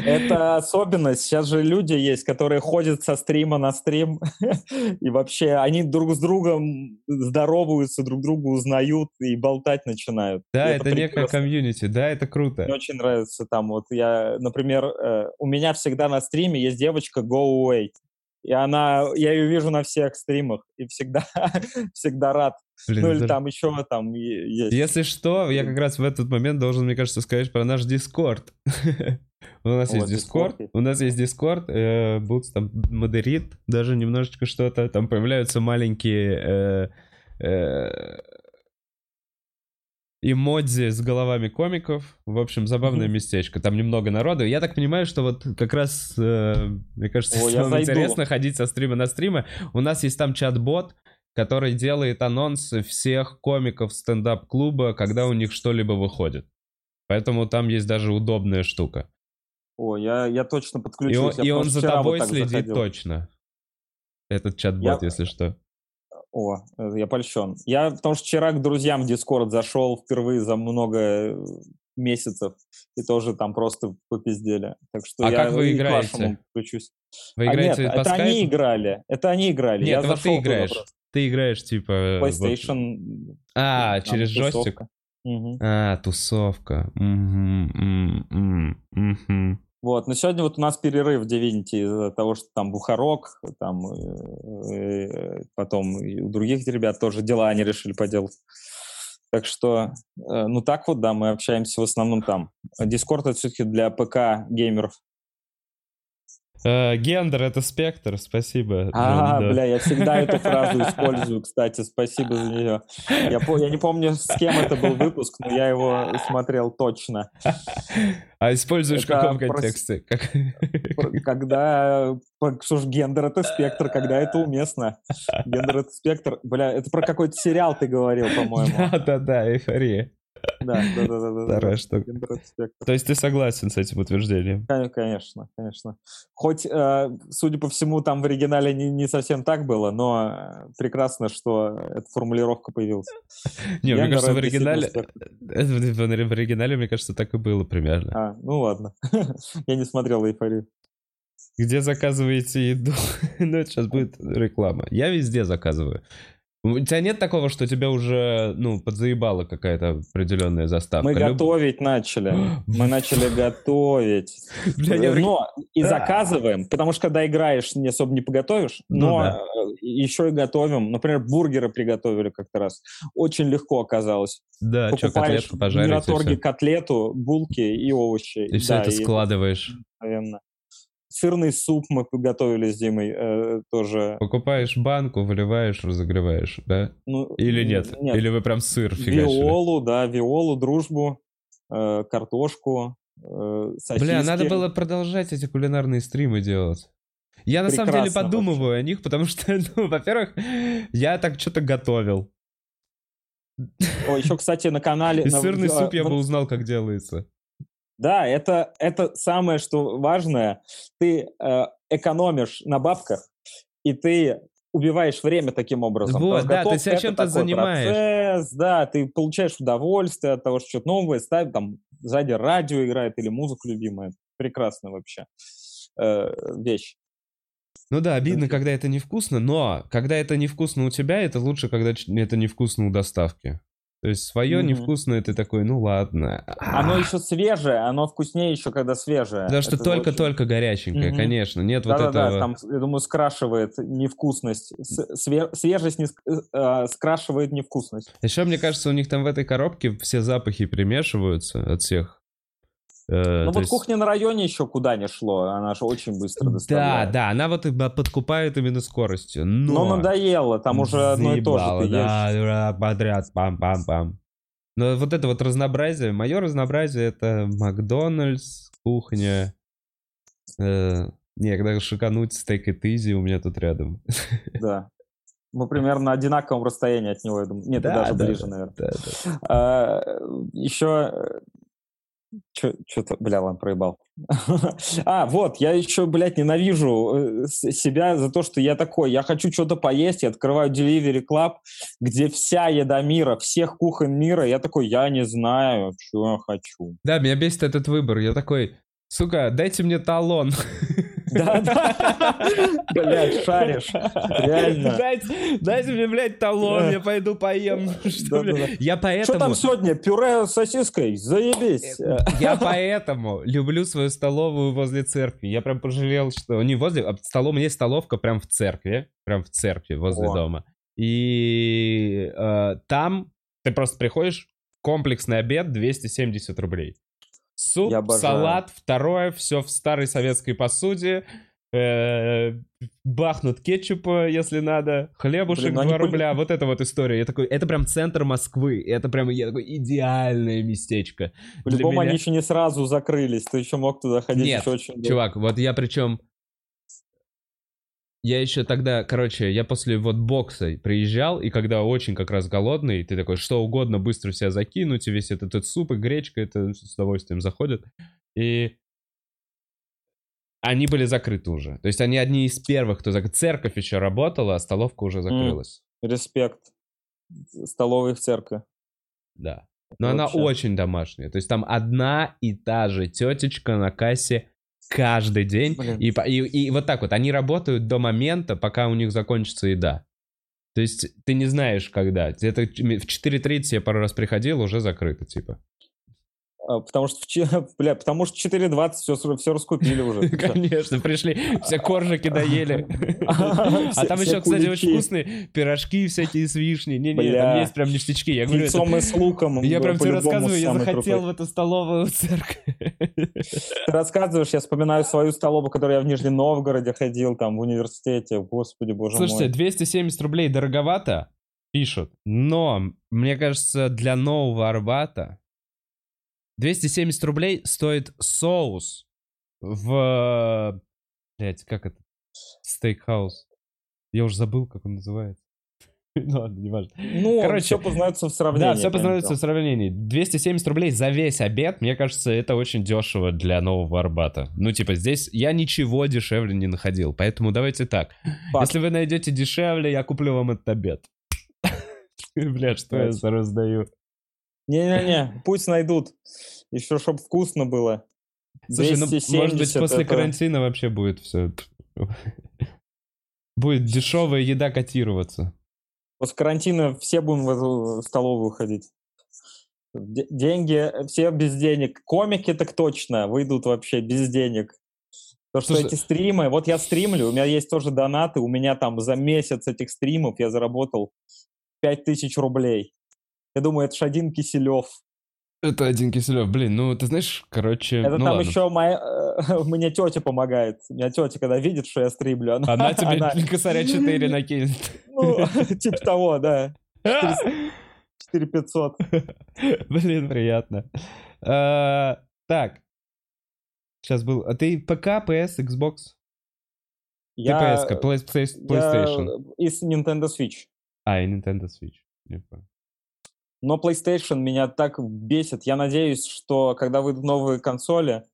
B: Это особенность. Сейчас же люди есть, которые ходят со стрима на стрим, и вообще они друг с другом здороваются, друг друга узнают и болтать начинают.
A: Да,
B: И
A: это некое комьюнити, да, это круто.
B: Мне очень нравится там вот я, например, э, у меня всегда на стриме есть девочка Go Away. И она, я ее вижу на всех стримах и всегда, всегда рад.
A: Блин,
B: ну или
A: это-
B: там еще там есть.
A: Если что, я как раз в этот момент должен, мне кажется, сказать про наш Дискорд. У нас есть Дискорд, у нас есть Дискорд, Бутс там модерит даже немножечко что-то, там появляются маленькие э, э, эмодзи с головами комиков. В общем, забавное местечко. Там немного народу. Я так понимаю, что вот как раз, э, мне кажется,
B: О,
A: самое интересно ходить со стрима на стримы. У нас есть там чат-бот, который делает анонсы всех комиков стендап-клуба, когда у них что-либо выходит. Поэтому там есть даже удобная штука.
B: О, я, я точно
A: И
B: подключусь.
A: он,
B: я
A: и он за
B: вот
A: тобой
B: так
A: следит
B: заходил.
A: точно. Этот чат-бот,
B: Я-
A: если что.
B: О, э, я польщен. Я потому что вчера к друзьям в Дискорд зашел впервые за много э, месяцев и тоже там просто попиздели. Так что
A: А
B: я
A: как вы играете?
B: вашему подключусь.
A: Вы
B: А
A: играете
B: нет,
A: по
B: это они
A: скайпу?
B: играли. Это они играли.
A: Нет,
B: я
A: вот ты играешь. Ты играешь, типа... вот-
B: PlayStation.
A: А,
B: там
A: через
B: тусовка.
A: джойстик?
B: Мгм.
A: А, тусовка. М, м, мгм.
B: Вот, но сегодня вот у нас перерыв Divinity из-за того, что там Бухарок, там э, э, потом и у других ребят тоже дела они решили поделать. Так что, э, ну так вот, да, мы общаемся в основном там. Дискорд это все-таки для ПК геймеров.
A: Э, гендер — это спектр, спасибо.
B: А,
A: Джон, да.
B: бля, я всегда эту фразу использую, кстати, спасибо за нее. Я, не помню, с кем это был выпуск, но я его смотрел точно.
A: А используешь в каком контексте? Как-
B: Пр- Когда, ж, гендер это спектр, когда это уместно. Гендер это спектр. Бля, это про какой-то сериал ты говорил, по-моему.
A: Да-да-да, эйфория.
B: Да, да, да, да.
A: Вторая штука. То есть ты согласен с этим утверждением?
B: Кон- Конечно, конечно. Хоть, э, судя по всему, там в оригинале не, не совсем так было, но э, прекрасно, что эта формулировка появилась.
A: Не, мне кажется, в оригинале... В оригинале, мне кажется, так и было примерно.
B: А, ну ладно. Я не смотрел эйфорию.
A: Где заказываете еду? Ну, это сейчас будет реклама. Я везде заказываю. У тебя нет такого, что тебя уже, ну, подзаебала какая-то определенная заставка?
B: Мы
A: Люб-
B: готовить начали. Мы начали готовить.
A: В-
B: Но и заказываем, потому что когда играешь, не особо не поготовишь,
A: Ну
B: но э, еще и готовим. Например, бургеры приготовили как-то раз. Очень легко оказалось.
A: Да, что,
B: Покупаешь
A: котлетку
B: в
A: пожарить и
B: Мираторге котлету, булки и овощи.
A: И все это складываешь.
B: мгновенно. Сырный суп мы приготовили с Димой э, тоже.
A: Покупаешь банку, выливаешь, разогреваешь, да?
B: Ну,
A: Или нет?
B: Нет.
A: Или вы прям сыр фигачили?
B: Виолу, да, виолу, дружбу, э, картошку, э, сосиски.
A: Бля, надо было продолжать эти кулинарные стримы делать. Я на самом деле
B: Прекрасно
A: подумываю о них, потому что, ну, во-первых, я так что-то готовил.
B: О, еще, кстати, на канале...
A: И
B: на-
A: сырный суп я бы узнал, как делается.
B: Да, это, это самое, что важное. Ты э, экономишь на бабках, и ты убиваешь время таким образом.
A: Вот, да, ты
B: готовка
A: себя чем-то занимаешь.
B: Процесс, да, ты получаешь удовольствие от того, что что-то новое ставит, там сзади радио играет или музыка любимая. Прекрасно вообще э, вещь.
A: Ну да, обидно, когда это невкусно, но когда это невкусно у тебя, это лучше, когда это невкусно у доставки. То есть свое
B: Мгм.
A: невкусное, ты такой, ну ладно.
B: Оно еще свежее, оно вкуснее еще, когда свежее.
A: Потому что только-только горяченькое,
B: Мгм.
A: конечно. Нет вот
B: Да-да-да,
A: этого...
B: там, я думаю, скрашивает невкусность. Све- свежесть не э, скрашивает невкусность.
A: Еще, мне кажется, у них там в этой коробке все запахи примешиваются от всех. Э,
B: Ну вот
A: есть-
B: кухня на районе еще куда не шло, она же очень быстро
A: Да,
B: доставляет.
A: да, она вот подкупает именно скоростью. Но,
B: Но надоело, там уже одно и то же
A: заебало,
B: ты
A: да,
B: ешь.
A: да, подряд, пам-пам-пам. Но вот это вот разнообразие, мое разнообразие это Макдональдс, кухня. Э, не, когда шикануть стейк и тизи у меня тут рядом.
B: Да. Мы примерно на одинаковом расстоянии от него, я думаю. Нет,
A: Да,
B: даже
A: да,
B: ближе,
A: да,
B: наверное.
A: да, да.
B: А, еще... Что-то, бля, ладно, проебал. А, вот, я еще, блядь, ненавижу э, себя за то, что я такой, я хочу что-то поесть, я открываю Delivery Club, где вся еда мира, всех кухонь мира, я такой, я не знаю, что я хочу.
A: Да, меня бесит этот выбор. Я такой, сука, дайте мне талон.
B: Да-да, блядь, шаришь, реально.
A: Дайте, дайте мне, блядь, талон,
B: Да.
A: я пойду поем. Что? Я
B: Что
A: поэтому...
B: там сегодня, пюре с сосиской? Заебись.
A: Я поэтому люблю свою столовую возле церкви. Я прям пожалел, что не возле, а столом, у меня есть столовка прям в церкви, прям в церкви возле
B: О.
A: дома. И э, там ты просто приходишь, комплексный обед 270 рублей. Суп, салат, второе, все в старой советской посуде. э, бахнут кетчупа, если надо, хлебушек
B: Блин, ну
A: 2
B: они поли-
A: рубля, вот это вот история. Я такой, это прям центр Москвы, это прям я такой идеальное местечко.
B: По-любому они еще не сразу закрылись, ты еще мог туда ходить
A: Нет,
B: еще очень долго.
A: Чувак, вот я причем... Я еще тогда, короче, я после вот бокса приезжал, и когда очень как раз голодный, ты такой, что угодно быстро в себя закинуть, и весь этот, этот суп и гречка, это с удовольствием заходит. И они были закрыты уже. То есть они одни из первых, кто закрыт. Церковь еще работала, а столовка уже закрылась.
B: Респект. Столовой в церкви.
A: Да. Но она
B: Вообще.
A: очень домашняя. То есть там одна и та же тетечка на кассе каждый день.
B: Блин.
A: И, и, и вот так вот. Они работают до момента, пока у них закончится еда. То есть ты не знаешь, когда. Это в 4.30 я пару раз приходил, уже закрыто, типа.
B: А, потому что, бля, потому что 4.20 все, все раскупили уже.
A: Конечно, пришли, все коржики доели. А там еще, кстати, очень вкусные пирожки всякие с вишней. Не-не, там есть прям ништячки. Я говорю,
B: Яйцом и с луком.
A: я прям тебе рассказываю, я захотел в эту столовую церковь.
B: Ты рассказываешь, я вспоминаю свою столовую, в которой я в Нижнем Новгороде ходил, там, в университете. Господи, боже
A: Слушайте,
B: мой.
A: 270 рублей дороговато, пишут. Но, мне кажется, для нового Арбата 270 рублей стоит соус в... Блять, как это? Стейкхаус. Я уже забыл, как он называется. Ну ладно, не важно.
B: Ну,
A: короче,
B: все познается в сравнении.
A: Да, все познается в сравнении. 270 рублей за весь обед, мне кажется, это очень дешево для нового Арбата. Ну, типа, здесь я ничего дешевле не находил. Поэтому давайте так.
B: Факт.
A: Если вы найдете дешевле, я куплю вам этот обед. Бля, что я раздаю?
B: Не-не-не, пусть найдут. Еще, чтобы вкусно было.
A: Слушай, ну, может быть,
B: 270
A: после
B: это-
A: карантина вообще будет все... Будет дешевая еда котироваться.
B: После карантина все будем в столовую ходить. Де- деньги, все без денег. Комики так точно выйдут вообще без денег. Потому что
A: Слушай-
B: эти стримы, вот я стримлю, у меня есть тоже донаты, у меня там за месяц этих стримов я заработал 5000 рублей. Я думаю, это ж один Киселев.
A: Это один Киселев. Блин, ну, ты знаешь, короче...
B: Это
A: ну
B: там
A: ладно.
B: еще моя, э, мне тетя помогает. У меня тетя, когда видит, что я стримлю, она,
A: Она тебе
B: она-
A: косаря 4 накинет.
B: ну, типа того, да. 4500.
A: Блин, приятно. А, Так. Сейчас был... А ты ПК, PS, Xbox?
B: Я,
A: PS, PlayStation.
B: я из Nintendo Switch.
A: А, и Nintendo Switch. Не понял.
B: Но PlayStation меня так бесит. Я надеюсь, что когда выйдут новые консоли,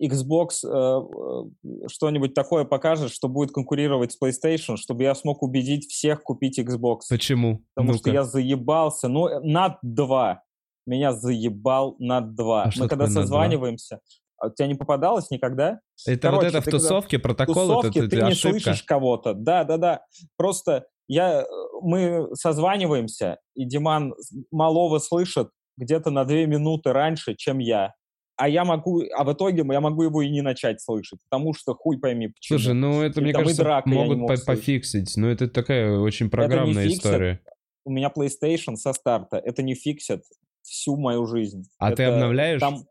B: Xbox э, э, что-нибудь такое покажет, что будет конкурировать с PlayStation, чтобы я смог убедить всех купить Xbox.
A: Почему?
B: Потому
A: Ну-ка.
B: что я заебался. Ну, э, над 2. Меня заебал над 2.
A: А
B: Мы когда созваниваемся, а у тебя не попадалось никогда?
A: Это вот
B: короче,
A: это в
B: ты когда
A: тусовке,
B: В
A: протокол, это,
B: тусовке
A: это
B: ты не
A: ошибка.
B: слышишь кого-то. Да, да, да. Просто я, э, мы созваниваемся, и Диман малого слышит где-то на две минуты раньше, чем я. А я могу, а в итоге я могу его и не начать слышать, потому что хуй пойми почему.
A: Слушай, ну это,
B: И
A: мне кажется,
B: драка
A: могут
B: мог
A: по- пофиксить. Но это такая очень программная
B: фиксит.
A: история.
B: У меня PlayStation со старта, это не фиксит всю мою жизнь.
A: А ты
B: Это
A: обновляешь?
B: Там...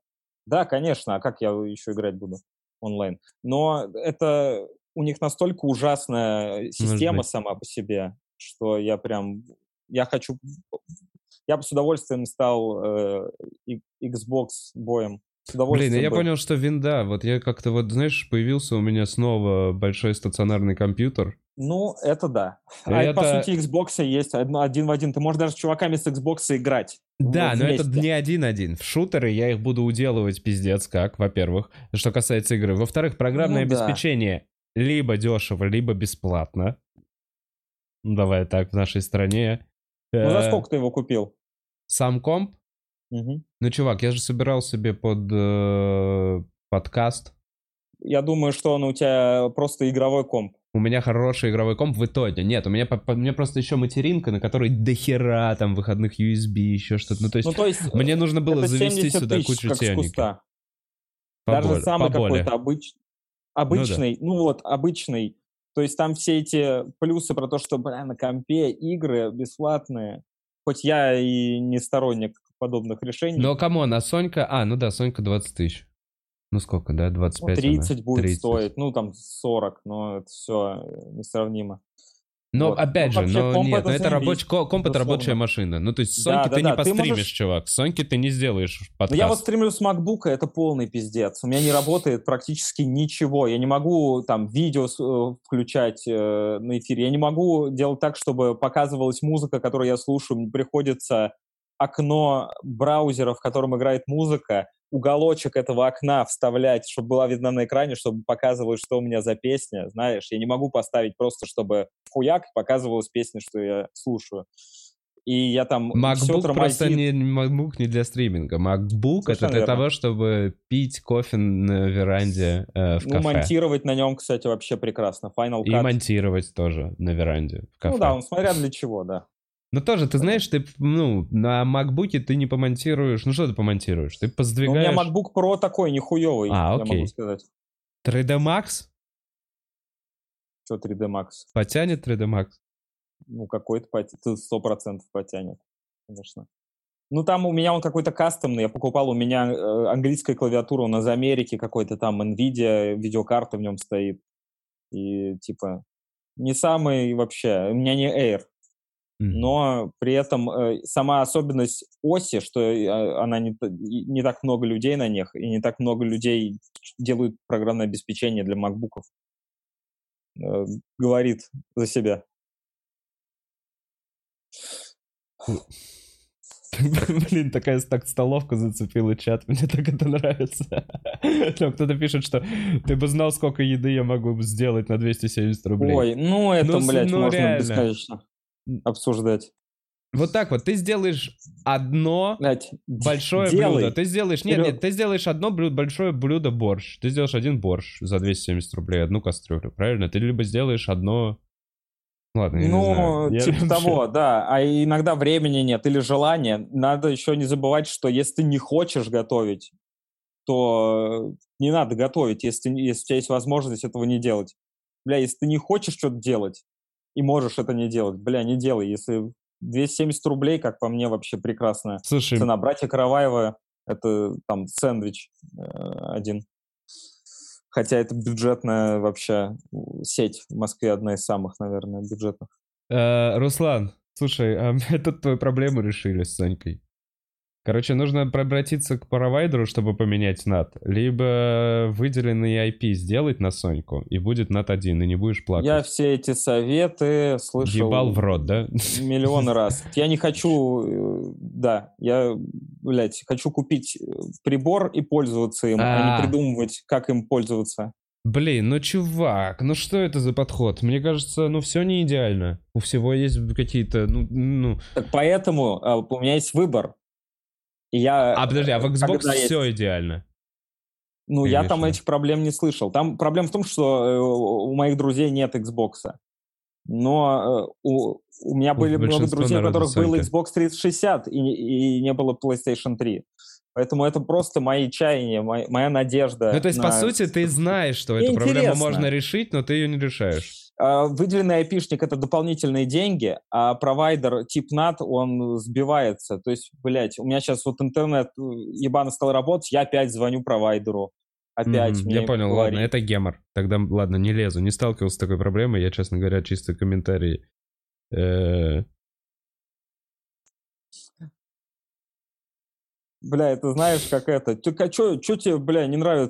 B: Да, конечно, а как я еще играть буду онлайн? Но это у них настолько ужасная система
A: быть.
B: сама по себе, что я прям, я хочу, я бы с удовольствием стал э, Xbox боем.
A: Блин,
B: удовольствием
A: я
B: бы.
A: понял, что винда. Вот я как-то вот, знаешь, появился у меня снова большой стационарный компьютер.
B: Ну, это да.
A: И
B: А по
A: это-
B: сути Xbox есть один в один. Ты можешь даже с чуваками с Xbox играть.
A: Да,
B: Вот
A: но это
B: вместе.
A: не один-один. В шутеры я их буду уделывать пиздец как, во-первых, что касается игры. Во-вторых, программное
B: Ну
A: обеспечение либо дешево, либо бесплатно. Ну, давай так, в нашей стране.
B: Ну, за
A: Э,
B: сколько ты его купил?
A: Сам комп?
B: Мгм.
A: Ну, чувак, я же собирал себе под э, подкаст.
B: Я думаю, что он у тебя просто игровой комп.
A: У меня хороший игровой комп в итоге. Нет, у меня, по- по- у меня просто еще материнка, на которой дохера там выходных USB, еще что-то. Ну, то есть,
B: Ну, то есть
A: мне нужно было завести
B: 70
A: сюда
B: тысяч,
A: кучу техники. Поболе-
B: Даже самый какой-то обыч... обычный, ну, вот, обычный. То есть там все эти плюсы про то, что, бля, на компе игры бесплатные. Хоть я и не сторонник подобных решений.
A: Но, come on, а Сонька... А, ну да, Сонька 20 тысяч. Ну сколько, да?
B: Ну,
A: 25?
B: 30
A: она?
B: будет
A: 30.
B: стоить, ну, там 40, но это все несравнимо.
A: Но
B: Вот.
A: опять
B: Ну,
A: же,
B: вообще,
A: но нет,
B: это
A: но это рабочий ко- комп, это рабочая машина. Ну, то есть
B: Да,
A: Соньки
B: да,
A: ты не
B: да, ты
A: постримишь,
B: можешь-
A: чувак. Соньки ты не сделаешь
B: Но
A: подкаст.
B: Ну, я вот стримлю с MacBook, это полный пиздец. У меня не работает практически ничего. Я не могу там видео э, включать э, на эфире. Я не могу делать так, чтобы показывалась музыка, которую я слушаю. Мне приходится окно браузера, в котором играет музыка, уголочек этого окна вставлять, чтобы была видна на экране, чтобы показывалось, что у меня за песня, знаешь. Я не могу поставить просто, чтобы хуяк показывалась песня, что я слушаю. И я там
A: MacBook
B: тормозит.
A: просто не MacBook не для стриминга. MacBook это
B: Совершенно
A: для
B: верно.
A: того, чтобы пить кофе на веранде э, в
B: Ну,
A: кафе.
B: монтировать на нем, кстати, вообще прекрасно. Final
A: И
B: Cut.
A: монтировать тоже на веранде в кафе.
B: Ну да, он смотря для чего, да.
A: Ну тоже, ты знаешь, ты, ну, на MacBook ты не помонтируешь. Ну что ты помонтируешь? Ты
B: Ну, у
A: поздвигаешь...
B: меня MacBook Pro такой, нихуевый,
A: А,
B: я
A: окей.
B: могу сказать.
A: 3D Max?
B: Что 3D Max?
A: Потянет 3D Max?
B: Ну, какой-то сто процентов потянет, конечно. Ну, там у меня он какой-то кастомный. Я покупал, у меня э, английская клавиатура, у нас Америки какой-то там NVIDIA, видеокарта в нем стоит. И, типа, не самый вообще, у меня не Air. Но при этом э, сама особенность оси, что э, она не, не так много людей на них, и не так много людей делают программное обеспечение для макбуков, э, говорит за себя.
A: Блин, такая так столовка зацепила чат, мне так это нравится. Там кто-то пишет, что ты бы знал, сколько еды я могу сделать на 270 рублей.
B: Ой, ну это,
A: Ну,
B: блядь,
A: ну,
B: можно
A: реально.
B: бесконечно обсуждать.
A: Вот так вот, ты сделаешь одно
B: Блядь, д-
A: большое
B: делай.
A: блюдо. Ты сделаешь... Нет, нет, ты сделаешь одно блюдо, большое блюдо борщ. Ты сделаешь один борщ за 270 рублей, одну кастрюлю, правильно? Ты либо сделаешь одно... Ладно, я не
B: Ну,
A: знаю. Я
B: типа
A: вообще-
B: того, да. А иногда времени нет или желания. Надо еще не забывать, что если ты не хочешь готовить, то не надо готовить, если, не- если у тебя есть возможность этого не делать. Бля, если ты не хочешь что-то делать и можешь это не делать, бля, не делай. Если 270 рублей, как по мне, вообще прекрасная
A: Слушай,
B: цена. Братья Караваева, это там сэндвич э, один. Хотя это бюджетная вообще сеть в Москве, одна из самых, наверное, бюджетных.
A: Э, Руслан, слушай, а мы тут твою проблему решили с Санькой. Короче, нужно обратиться к провайдеру, чтобы поменять NAT, либо выделенный IP сделать на Соньку, и будет NAT 1, и не будешь плакать.
B: Я все эти советы слышал
A: Ебал в рот, да?
B: миллионы раз. Я не хочу, э, да, я, блядь, хочу купить э, прибор и пользоваться им, а,
A: А.
B: не придумывать, как им пользоваться.
A: Блин, ну чувак, ну что это за подход? Мне кажется, ну все не идеально. У всего есть какие-то, ну, ну...
B: Так поэтому а, у меня есть выбор. И я,
A: А подожди, а в Xbox все идеально.
B: Ну,
A: Ты
B: я там этих проблем не слышал. Там проблема в том, что э, у моих друзей нет Xbox. Но э, у, у меня были много друзей, у которых был. Xbox 360 и, и не было PlayStation 3. Поэтому это просто мои чаяния, моя, моя надежда.
A: Ну то есть, по
B: на-
A: сути, ты знаешь, что
B: Мне
A: эту проблему
B: интересно.
A: можно решить, но ты ее не решаешь.
B: А, Выделенный айпишник — это дополнительные деньги, а провайдер тип NAT, он сбивается. То есть, блядь, у меня сейчас вот интернет э, ебано стал работать, я опять звоню провайдеру. Опять
A: Мгм,
B: мне
A: Я понял,
B: говорит.
A: ладно, это гемор. Тогда, ладно, не лезу. Не сталкивался с такой проблемой. Я, честно говоря, чисто комментарий. э,
B: Бля, это знаешь, как это... Ты, а чё, чё тебе, бля, не ру-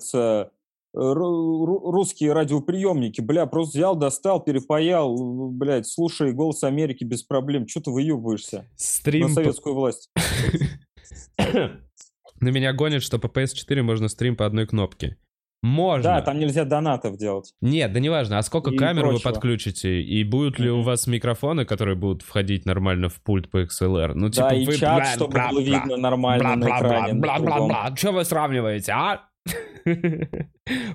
B: русские радиоприемники? Бля, просто взял, достал, перепаял, блядь, слушай «Голос Америки» без проблем. Чё ты выебываешься на
A: Стрим... по-
B: советскую власть?
A: На меня гонит, что по PS4 можно стрим по одной кнопке. Можно.
B: Да, там нельзя донатов делать.
A: Нет, да неважно. А сколько
B: И
A: камер вы
B: прочего.
A: подключите? И будут ли у вас микрофоны, которые будут входить нормально в пульт по XLR? Ну,
B: да,
A: типа,
B: и
A: вы...
B: чат, чтобы было видно нормально на экране. на
A: бла-бла-бла. Что вы сравниваете, а?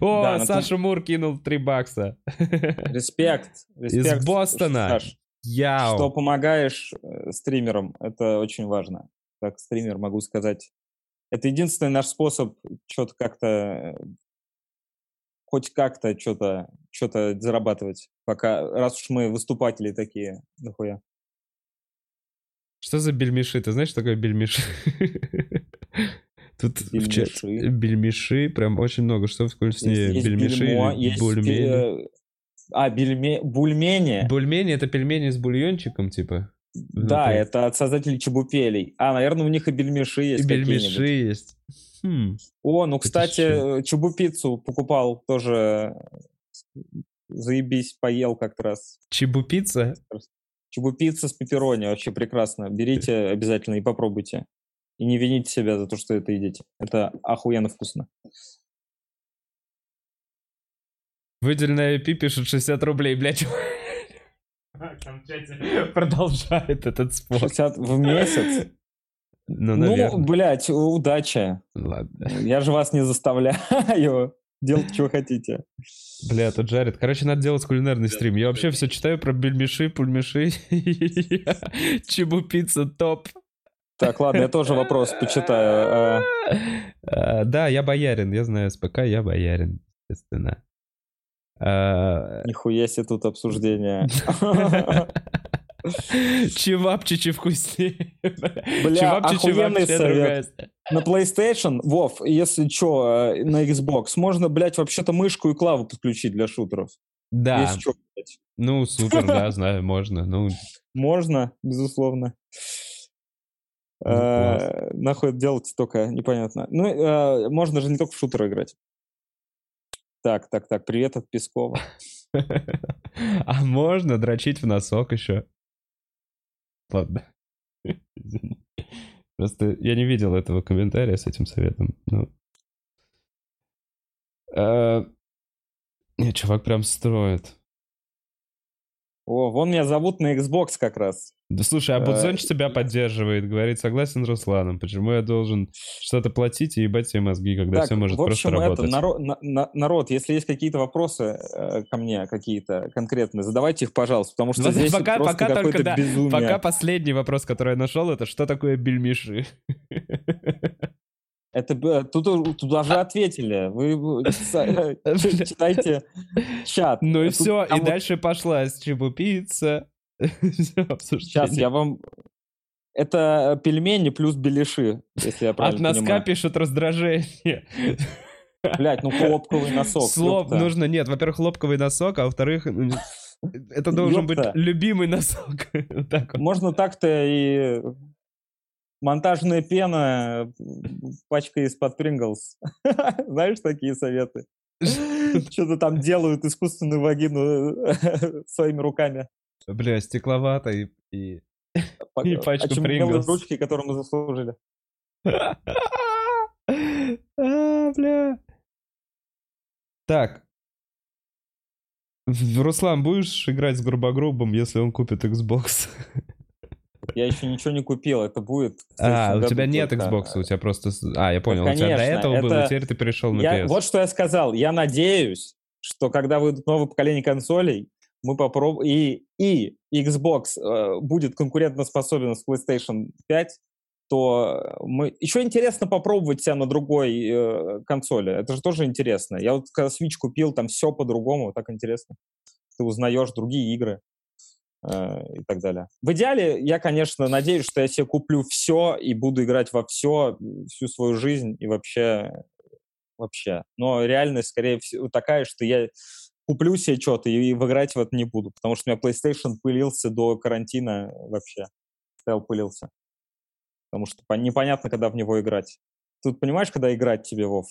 A: О,
B: ну
A: Саша Мур кинул 3 бакса.
B: Респект. респект,
A: Бостона. Яу.
B: что помогаешь э, стримерам, это очень важно. Как стример могу сказать. Это единственный наш способ что-то как-то, хоть как-то что-то что зарабатывать. Пока, раз уж мы выступатели такие, нахуя.
A: Что за бельмеши? Ты знаешь, что такое бельмеши? Тут в чат-
B: Бельмеши.
A: бельмеши прям очень много. Что вкуснее?
B: есть
A: Бельмеши
B: бельмо,
A: или
B: есть,
A: бульмени?
B: э, а, бельме, бульмени.
A: Бульмени — это пельмени с бульончиком, типа?
B: Да,
A: внутри.
B: это от создателей чебупелей. А, наверное, у них и бельмеши
A: И
B: есть
A: бельмеши
B: какие-нибудь.
A: есть. Хм.
B: О, ну,
A: Это
B: кстати,
A: чё?
B: чебупиццу покупал тоже. Заебись, поел как раз.
A: Чебупицца?
B: Чебупицца с пепперони вообще прекрасно. Берите обязательно и попробуйте. И не вините себя за то, что это едите. Это охуенно вкусно.
A: Выделенная IP пишет 60 рублей, блядь. Продолжает этот спор.
B: 60 в месяц?
A: Ну,
B: Ну,
A: наверное.
B: блядь, удачи.
A: Ладно.
B: Я же вас не заставляю. Делайте, что хотите.
A: Бля, тут жарит. Короче, надо делать кулинарный стрим. Я вообще все читаю про бельмеши, пульмеши. Чебупицца топ.
B: Так, ладно, я тоже вопрос почитаю.
A: А, Да, я боярин, я знаю СПК, я боярин, естественно. А,
B: Нихуя себе тут обсуждение.
A: Чевапчичи вкуснее.
B: Бля, охуенный совет. На PlayStation, Вов, если что, на Xbox, можно, блядь, вообще-то мышку и клаву подключить для шутеров.
A: Да,
B: Если чё, блядь.
A: ну супер, да, знаю, можно. Ну,
B: Можно, безусловно.
A: Ну.
B: Э, Нахуй это делать только непонятно. Ну, э, можно же не только в шутеры играть. Так, так, так, привет от Пескова.
A: а можно дрочить в носок еще? Ладно. Просто я не видел этого комментария с этим советом. Ну. Не, чувак прям строит.
B: О, вон меня зовут на Xbox как раз.
A: Да слушай, а
B: Э,
A: Будзонч тебя поддерживает, говорит, согласен с Русланом. Почему я должен что-то платить и ебать себе мозги, когда
B: Так,
A: все может
B: в общем,
A: просто
B: это,
A: работать?
B: народ, на- на- народ, если есть какие-то вопросы э, ко мне, какие-то конкретные, задавайте их, пожалуйста, потому что
A: Ну,
B: здесь
A: пока-
B: просто
A: пока только, да,
B: безумие.
A: Пока последний вопрос, который я нашел, это что такое бельмиши?
B: Это б- тут, тут даже ответили. Вы ч- читайте чат.
A: Ну и все, и дальше пошла обсуждение.
B: Сейчас я вам... Это пельмени плюс беляши, если я
A: От
B: правильно
A: носка
B: понимаю.
A: пишут раздражение.
B: Блять, ну хлопковый носок.
A: Слов
B: ёпта.
A: нужно, нет, во-первых, хлопковый носок, а во-вторых, ну, это должен быть
B: Ёпта.
A: любимый носок. Так вот.
B: Можно так-то и монтажная пена, пачка из-под Принглс. Знаешь такие советы? Что-то там делают искусственную вагину своими руками.
A: Бля, стекловато и... и- И пачку
B: Очумелые
A: Pringles.
B: ручки, которые мы заслужили.
A: А, бля. Так. Руслан, будешь играть с Грубогрубом, если он купит Xbox?
B: Я еще ничего не купил, это будет.
A: А, у тебя нет
B: только.
A: Xbox, у тебя просто... А, я понял, у тебя до этого было,
B: это-
A: теперь ты перешел на
B: Я-
A: PS.
B: вот что я сказал. Я надеюсь, что когда выйдут новое поколение консолей, мы попробуем... И, и Xbox э, будет конкурентоспособен с PlayStation 5, то мы... Еще интересно попробовать себя на другой э, консоли. Это же тоже интересно. Я вот когда Switch купил, там все по-другому, так интересно. Ты узнаешь другие игры э, и так далее. В идеале, я, конечно, надеюсь, что я себе куплю все и буду играть во все всю свою жизнь и вообще вообще. Но реальность, скорее всего, такая, что я куплю себе что-то и, и в играть в это не буду, потому что у меня PlayStation пылился до карантина вообще. Стоял, пылился. Потому что по- непонятно, когда в него играть. Тут понимаешь, когда играть тебе, Вов?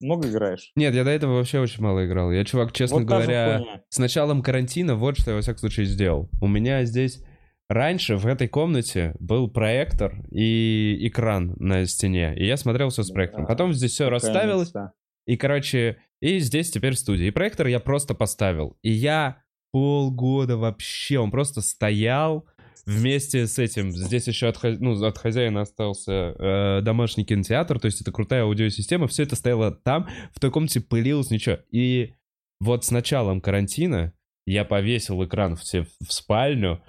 B: Много играешь?
A: Нет, я до этого вообще очень мало играл. Я, чувак, честно
B: Вот
A: говоря, с началом карантина вот что я, во всяком случае, сделал. У меня здесь раньше в этой комнате был проектор и экран на стене, и я смотрел все с проектором.
B: Да,
A: Потом здесь все расставилось,
B: мечта.
A: и, короче, и здесь теперь студия. И проектор я просто поставил. И я полгода вообще, он просто стоял вместе с этим. Здесь еще от, ну, от хозяина остался э, домашний кинотеатр, то есть это крутая аудиосистема. Все это стояло там, в той комнате пылилось, ничего. И вот с началом карантина я повесил экран в, се- в спальню,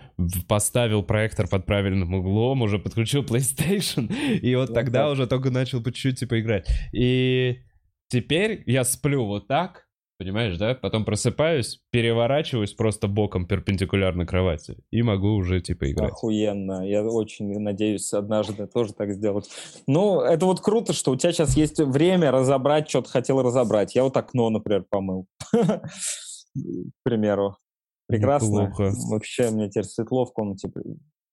A: поставил проектор под правильным углом, уже подключил PlayStation, и вот тогда уже только начал по чуть-чуть типа играть. И теперь я сплю вот так, понимаешь, да? Потом просыпаюсь, переворачиваюсь просто боком перпендикулярно кровати и могу уже типа играть.
B: Охуенно. Я очень надеюсь однажды тоже так сделать. Ну, это вот круто, что у тебя сейчас есть время разобрать, что ты хотел разобрать. Я вот окно, например, помыл. К примеру. Прекрасно.
A: Неплохо.
B: Вообще, мне теперь светло в комнате.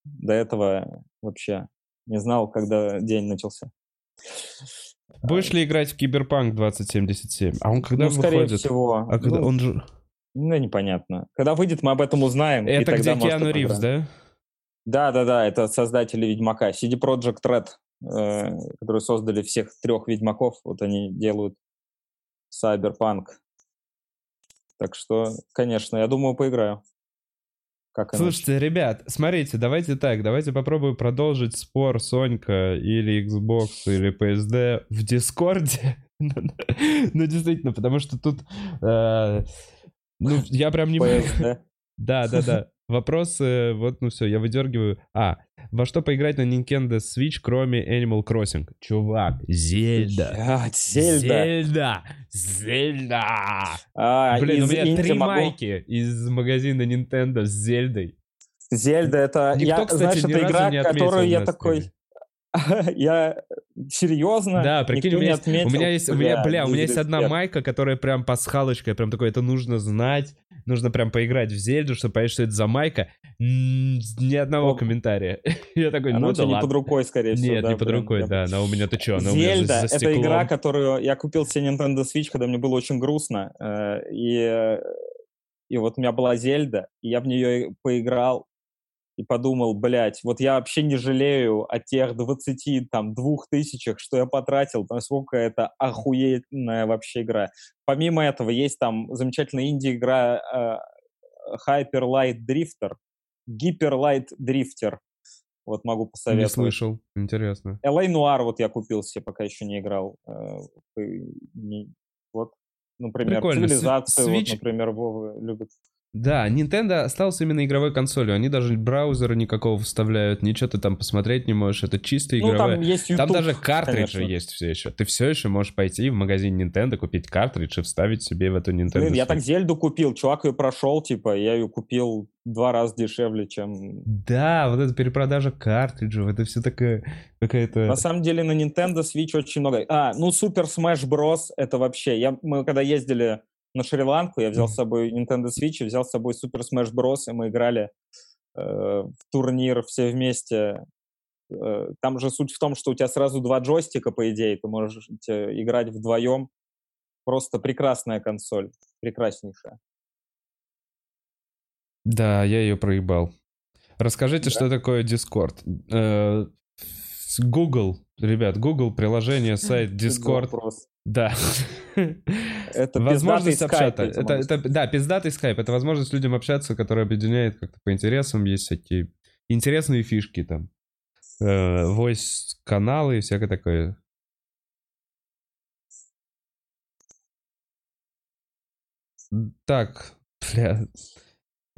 B: До этого вообще не знал, когда день начался.
A: Будешь ли играть в Киберпанк 2077? А он когда
B: ну, скорее
A: выходит?
B: всего.
A: А когда
B: Ну,
A: он же...
B: ну, непонятно. Когда выйдет, мы об этом узнаем. и
A: Это
B: тогда,
A: где Киану
B: и
A: Ривз, да?
B: Да, да, да, это создатели Ведьмака. CD Projekt Red, э, которые создали всех трех Ведьмаков. Вот они делают Cyberpunk. Так что, конечно, я думаю, поиграю. Как иначе?
A: Слушайте, ребят, смотрите, давайте так, давайте попробуем продолжить спор Сонька или Xbox или PSD в Дискорде. Ну, действительно, потому что тут... э, Ну, я прям не...
B: PSD.
A: Да, да, да. Вопросы, вот, ну все, я выдергиваю. А, во что поиграть на Nintendo Switch, кроме Animal Crossing? Чувак, Зельда.
B: Блядь, Зельда.
A: Зельда. Зельда.
B: А,
A: Блин, у меня три
B: могу-
A: майки из магазина Nintendo с Зельдой.
B: Зельда это,
A: Никто,
B: я,
A: кстати,
B: знаешь, это игра, которую я такой. я серьезно,
A: Да, прикинь, у меня, есть, у
B: отметил?
A: меня есть, у меня, бля, у меня есть одна майка, которая прям пасхалочка, прям такой, это нужно знать, нужно прям поиграть в Зельду, чтобы понять, что это за майка. Ни одного комментария. Я такой, ну
B: у
A: да
B: не под рукой, скорее всего.
A: Нет, не под рукой, да, она у меня, ты у меня за,
B: Зельда это игра, которую я купил себе Nintendo Switch, когда мне было очень грустно. э, И, и вот у меня была Зельда, и я в нее поиграл и подумал, блядь, вот я вообще не жалею о тех 20, там, двух тысячах, что я потратил, насколько это охуенная вообще игра. Помимо этого, есть там замечательная инди-игра э, Hyper Light Drifter, Hyper Light Drifter. Вот могу
A: Не
B: посоветовать.
A: слышал, интересно.
B: LA Noir вот я купил себе, пока еще не играл. Э, не- Вот, например,
A: Прикольно.
B: Цивилизацию,
A: Switch-
B: вот, например, Вова любит.
A: Да, Nintendo остался именно игровой консолью. Они даже браузера никакого вставляют, ничего ты там посмотреть не можешь. Это чисто
B: Ну,
A: игровая.
B: там есть YouTube,
A: Там даже картриджи
B: конечно.
A: есть все еще. Ты все еще можешь пойти в магазин Nintendo, купить картридж и вставить себе в эту Nintendo.
B: Блин, я так Зельду купил, чувак ее прошел, типа, я ее купил два раза дешевле, чем...
A: Да, вот эта перепродажа картриджев, это все такая какая-то...
B: На самом деле на Nintendo Switch очень много... А, ну Super Smash Bros. это вообще... Я, мы когда ездили на Шри-Ланку, я взял с собой Nintendo Switch и взял с собой Super Smash Bros. И мы играли э, в турнир все вместе. Э, там же суть в том, что у тебя сразу два джойстика, по идее, ты можешь играть вдвоем. Просто прекрасная консоль, прекраснейшая.
A: Да, я ее проебал. Расскажите,
B: Да?
A: что такое Discord. Э, Google, ребят, Google, приложение, сайт, Discord. Да.
B: Это
A: возможность общаться. Это, это, да, пиздатый скайп. Это возможность людям общаться, которая объединяет как-то по интересам. Есть всякие интересные фишки там. Э, voice каналы и всякое такое. Так, бля.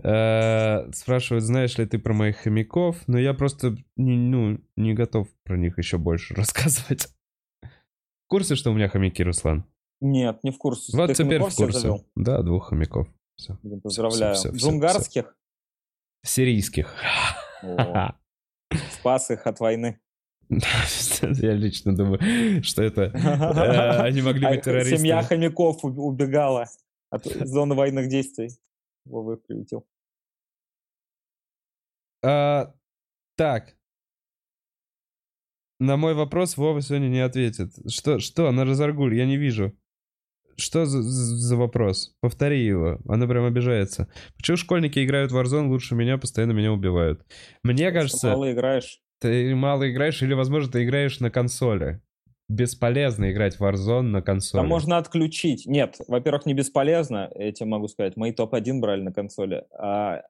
A: Э, спрашивают, знаешь ли ты про моих хомяков, но я просто не, ну, не готов про них еще больше рассказывать. Курсе, что у меня хомяки, Руслан?
B: Нет, не в курсе.
A: Вот
B: Ты
A: теперь в
B: хомяков
A: курсе.
B: завел?
A: Да, двух хомяков. Все.
B: Блин, Поздравляю.
A: всё, всё, всё,
B: Джунгарских?
A: Сирийских.
B: О, Спас их от войны.
A: Я лично думаю, что это... э, Они могли быть
B: А Семья
A: террористами.
B: хомяков уб- убегала от зоны военных действий. Вова их прилетел.
A: А, Так. На мой вопрос Вова сегодня не ответит. Что, что, на Разаргуль, я не вижу. Что за, за вопрос? Повтори его. Она прям обижается. Почему школьники играют в Warzone лучше меня, постоянно меня убивают? Мне
B: Что
A: кажется,
B: Мало играешь.
A: ты мало играешь, или, возможно, ты играешь на консоли. Бесполезно играть в Warzone на консоли.
B: Там можно отключить. Нет, во-первых, не бесполезно, я тебе могу сказать. Мои топ-1 брали на консоли. А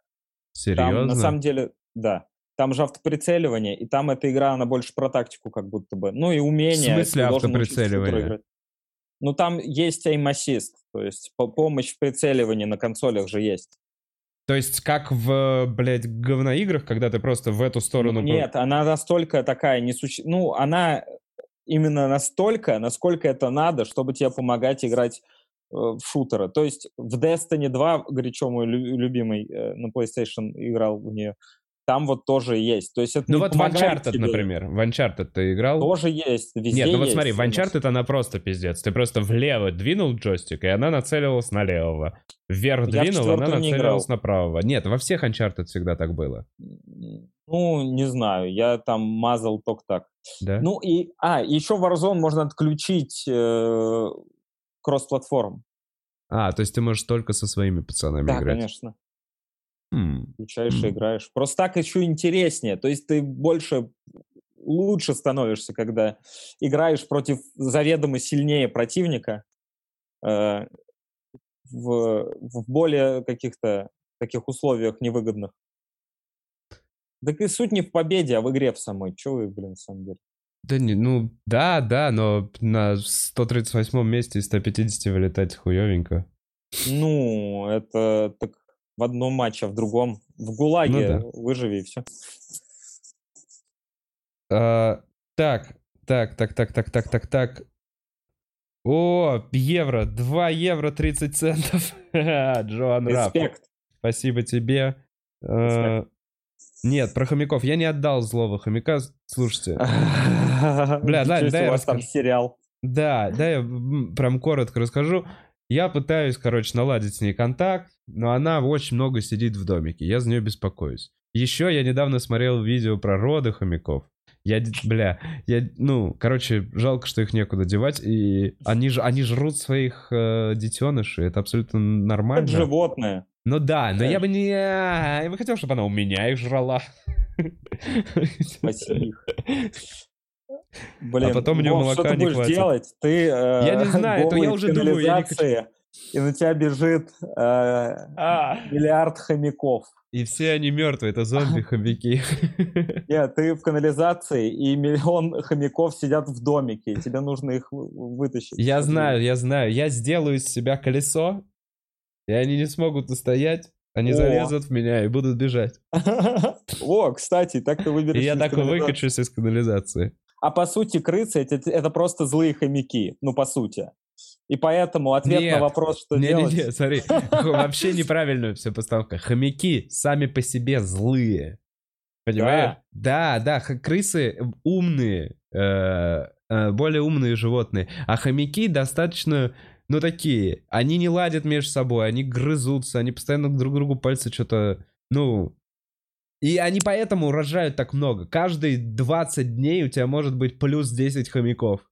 A: Серьезно?
B: там, на самом деле, да. Там же автоприцеливание, и там эта игра, она больше про тактику как будто бы. Ну и умение.
A: В смысле автоприцеливание?
B: Ну там есть aim assist, то есть по- помощь в прицеливании на консолях же есть.
A: То есть как в, блядь, говноиграх, когда ты просто в эту сторону...
B: Ну, Нет, она настолько такая несуще... Ну, она именно настолько, насколько это надо, чтобы тебе помогать играть э, в шутеры. То есть в Destiny 2, горячо мой лю- любимый э, на PlayStation играл в нее, там вот тоже есть. То есть это
A: Ну вот в Uncharted,
B: тебе.
A: например. В Uncharted ты играл?
B: Тоже есть, везде
A: Нет, ну вот
B: есть
A: смотри, в. Uncharted она просто пиздец. Ты просто влево двинул джойстик, и она нацелилась на левого. Вверх
B: Я
A: двинул, она
B: четвертую не
A: на правого. Нет, во всех Uncharted всегда так было.
B: Ну, не знаю, я там мазал только так.
A: Да?
B: Ну и, а, еще в Warzone можно отключить э, кросс-платформ.
A: А, то есть ты можешь только со своими пацанами
B: Да,
A: играть.
B: конечно.
A: М,
B: Включаешь и играешь. Просто так еще интереснее. То есть ты больше лучше становишься, когда играешь против заведомо сильнее противника э, в, в более каких-то таких условиях невыгодных. Так и суть не в победе, а в игре в самой. Че вы, блин, на самом деле?
A: Да не, ну, да, да, но на 138 месте из 150 вылетать хуевенько.
B: Ну, это так в одном матче, а в другом. В ГУЛАГе
A: Ну
B: выживи и все.
A: А, так, так, так, так, так, так, так, так. О, евро, 2 евро 30 центов. Джоан Раф.
B: Респект.
A: Спасибо тебе. А, нет, про хомяков. Я не отдал злого хомяка. Слушайте. Бля, да, да,
B: у вас там сериал.
A: Да, да, я прям коротко расскажу. Я пытаюсь, короче, наладить с ней контакт, но она очень много сидит в домике. Я за нее беспокоюсь. Еще я недавно смотрел видео про роды хомяков. Я, бля, я, ну, короче, жалко, что их некуда девать, и они же, они жрут своих э, детенышей, это абсолютно нормально.
B: Это животное.
A: Ну да, но я
B: Конечно.
A: бы не, я бы хотел, чтобы она у меня их жрала.
B: Спаси их. Блин,
A: А потом у неё
B: Вов,
A: молока
B: что ты
A: не
B: будешь
A: хватит.
B: делать? Ты э,
A: Я не знаю, это я уже думаю, я не
B: И на тебя бежит э,
A: А.
B: миллиард хомяков.
A: И все они мертвые, это зомби-хомяки.
B: Нет, ты в канализации, и миллион хомяков сидят в домике, и тебе нужно их вы- вытащить.
A: Я знаю, я знаю. Я сделаю из себя колесо, и они не смогут устоять. Они
B: О.
A: залезут в меня и будут бежать.
B: О, кстати, так ты выберешь.
A: И я так выкачусь из канализации.
B: А по сути, крысы это, это просто злые хомяки, ну, по сути. И поэтому ответ
A: Нет.
B: на вопрос, что делать...
A: Не-не-не, смотри. Вообще неправильная все постановка. Хомяки сами по себе злые. Понимаешь? Да, да, х- крысы умные, э, э, более умные животные. А хомяки достаточно, ну, такие. Они не ладят между собой, они грызутся, они постоянно друг другу пальцы что-то, ну... И они поэтому рожают так много. Каждые 20 дней у тебя может быть плюс 10 хомяков.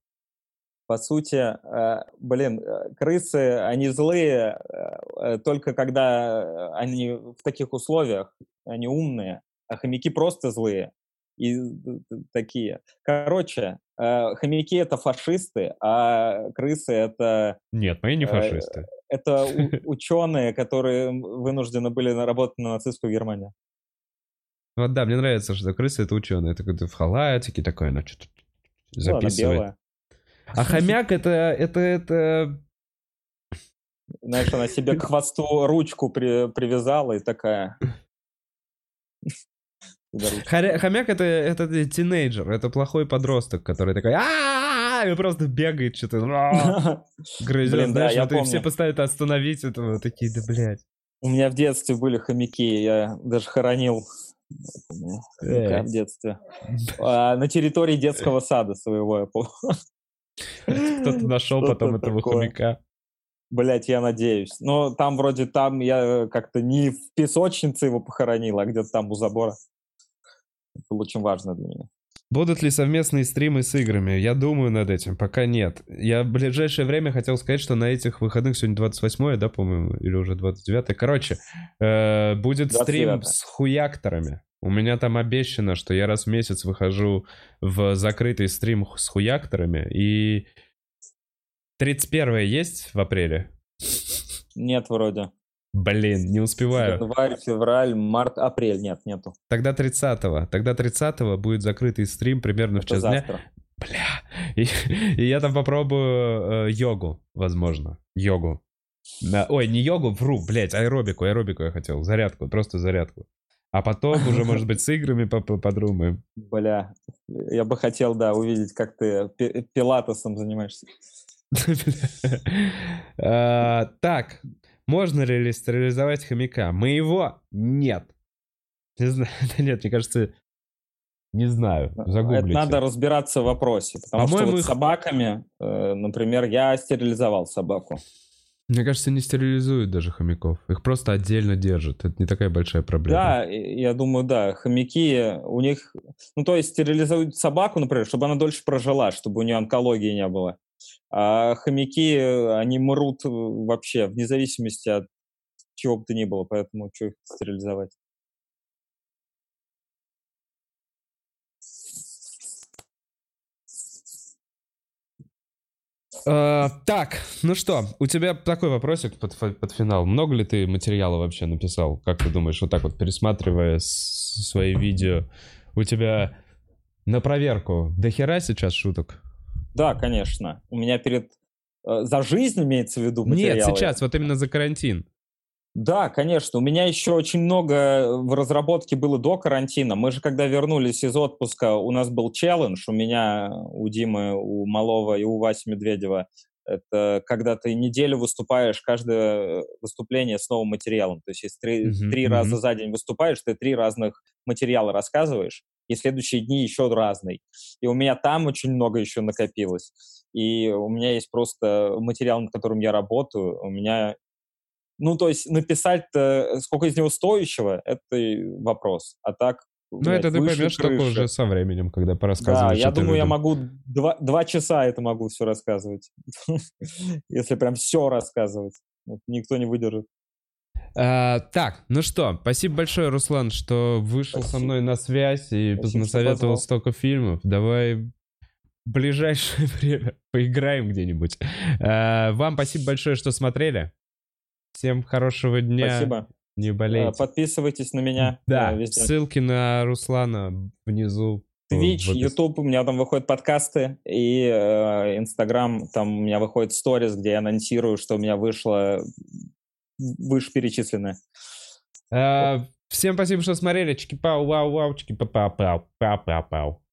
B: По сути, э, блин, э, крысы, они злые э, только когда они в таких условиях, они умные, а хомяки просто злые и такие. Короче, хомяки это фашисты, а крысы это
A: Нет, мои не фашисты.
B: это ученые, которые вынуждены были работать на нацистскую Германию.
A: Вот да, мне нравится, что крысы это ученые. Такой ты в халатике такой, она что-то
B: Ну,
A: записывает. А хомяк это, это, это...
B: Знаешь, она себе к хвосту ручку при- привязала и такая.
A: Хомяк это, это тинейджер, это плохой подросток, который такой а и просто бегает что-то, грызет,
B: Блин, да,
A: знаешь, вот и все пытаются остановить этого, такие, да блядь.
B: У меня в детстве были хомяки, я даже хоронил
A: Эй.
B: в детстве. А, на территории детского сада своего, я помню.
A: Кто-то нашел
B: Что-то
A: потом этого
B: такое.
A: хомяка.
B: Блять, я надеюсь. Но там вроде там я как-то не в песочнице его похоронил, а где-то там у забора. Это было очень важно для меня.
A: Будут ли совместные стримы с играми? Я думаю над этим, пока нет. Я в ближайшее время хотел сказать, что на этих выходных, сегодня 28 да, по-моему, или уже 29 Короче, э, будет стрим
B: 29-е.
A: с хуякторами. У меня там обещано, что я раз в месяц выхожу в закрытый стрим с хуякторами. И 31 есть в апреле?
B: Нет, вроде.
A: Блин, не успеваю.
B: Январь, февраль, март, апрель. Нет, нету.
A: Тогда 30-го. Тогда 30-го будет закрытый стрим примерно в
B: Это
A: час дня.
B: завтра.
A: Бля. И, и я там попробую э, йогу, возможно. Йогу. Да, ой, не йогу, вру, блядь, аэробику, аэробику я хотел, зарядку, просто зарядку. А потом уже, может быть, с играми по- по- подумаем.
B: Бля, я бы хотел, да, увидеть, как ты пи- пилатесом занимаешься.
A: А, Так, можно ли ли стерилизовать хомяка? Моего нет. Не знаю, нет, мне кажется, не знаю,
B: Это
A: загуглите.
B: надо разбираться в вопросе. Потому что
A: По-моему,
B: вот
A: их-
B: с собаками, э, например, я стерилизовал собаку.
A: Мне кажется, не стерилизуют даже хомяков. Их просто отдельно держат. Это не такая большая проблема.
B: Да, я думаю, да, хомяки, у них, ну, то есть стерилизуют собаку, например, чтобы она дольше прожила, чтобы у нее онкологии не было. А хомяки, они мрут вообще, вне зависимости от чего бы то ни было, поэтому что их стерилизовать?
A: А, так, ну что, у тебя такой вопросик под, под финал. Много ли ты материала вообще написал? Как ты думаешь, вот так вот пересматривая свои видео, у тебя на проверку до хера сейчас шуток?
B: Да, конечно. У меня перед... Э, за жизнь имеется в виду материалы?
A: Нет, сейчас, вот именно за карантин.
B: Да, конечно. У меня еще очень много в разработке было до карантина. Мы же, когда вернулись из отпуска, у нас был челлендж. У меня, у Димы, у Малова и у Васи Медведева. Это когда ты неделю выступаешь, каждое выступление с новым материалом. То есть если три, mm-hmm, три раза за день выступаешь, ты три разных материала рассказываешь, и следующие дни еще разный. И у меня там очень много еще накопилось. И у меня есть просто материал, над которым я работаю. У меня ну, то есть написать сколько из него стоящего, это вопрос. А так,
A: ну, это ты поймешь только уже со временем, когда порассказываешь.
B: Да, я думаю, я могу два, два часа это могу все рассказывать. Если прям все рассказывать. Никто не выдержит.
A: А, так, ну что, спасибо большое, Руслан, что вышел спасибо. со мной на связь и спасибо, насоветовал столько фильмов. Давай в ближайшее время поиграем где-нибудь. А, вам спасибо большое, что смотрели. Всем хорошего дня.
B: Спасибо.
A: Не болейте.
B: Подписывайтесь на меня.
A: Да, везде. ссылки на Руслана внизу.
B: Twitch, YouTube, у меня там выходят подкасты, и э, э, там у меня выходит сторис, где я анонсирую, что у меня вышло вышеперечисленное.
A: Э, всем спасибо, что смотрели. Чики-пау, вау, вау, чики-пау, пау, пау, пау, пау.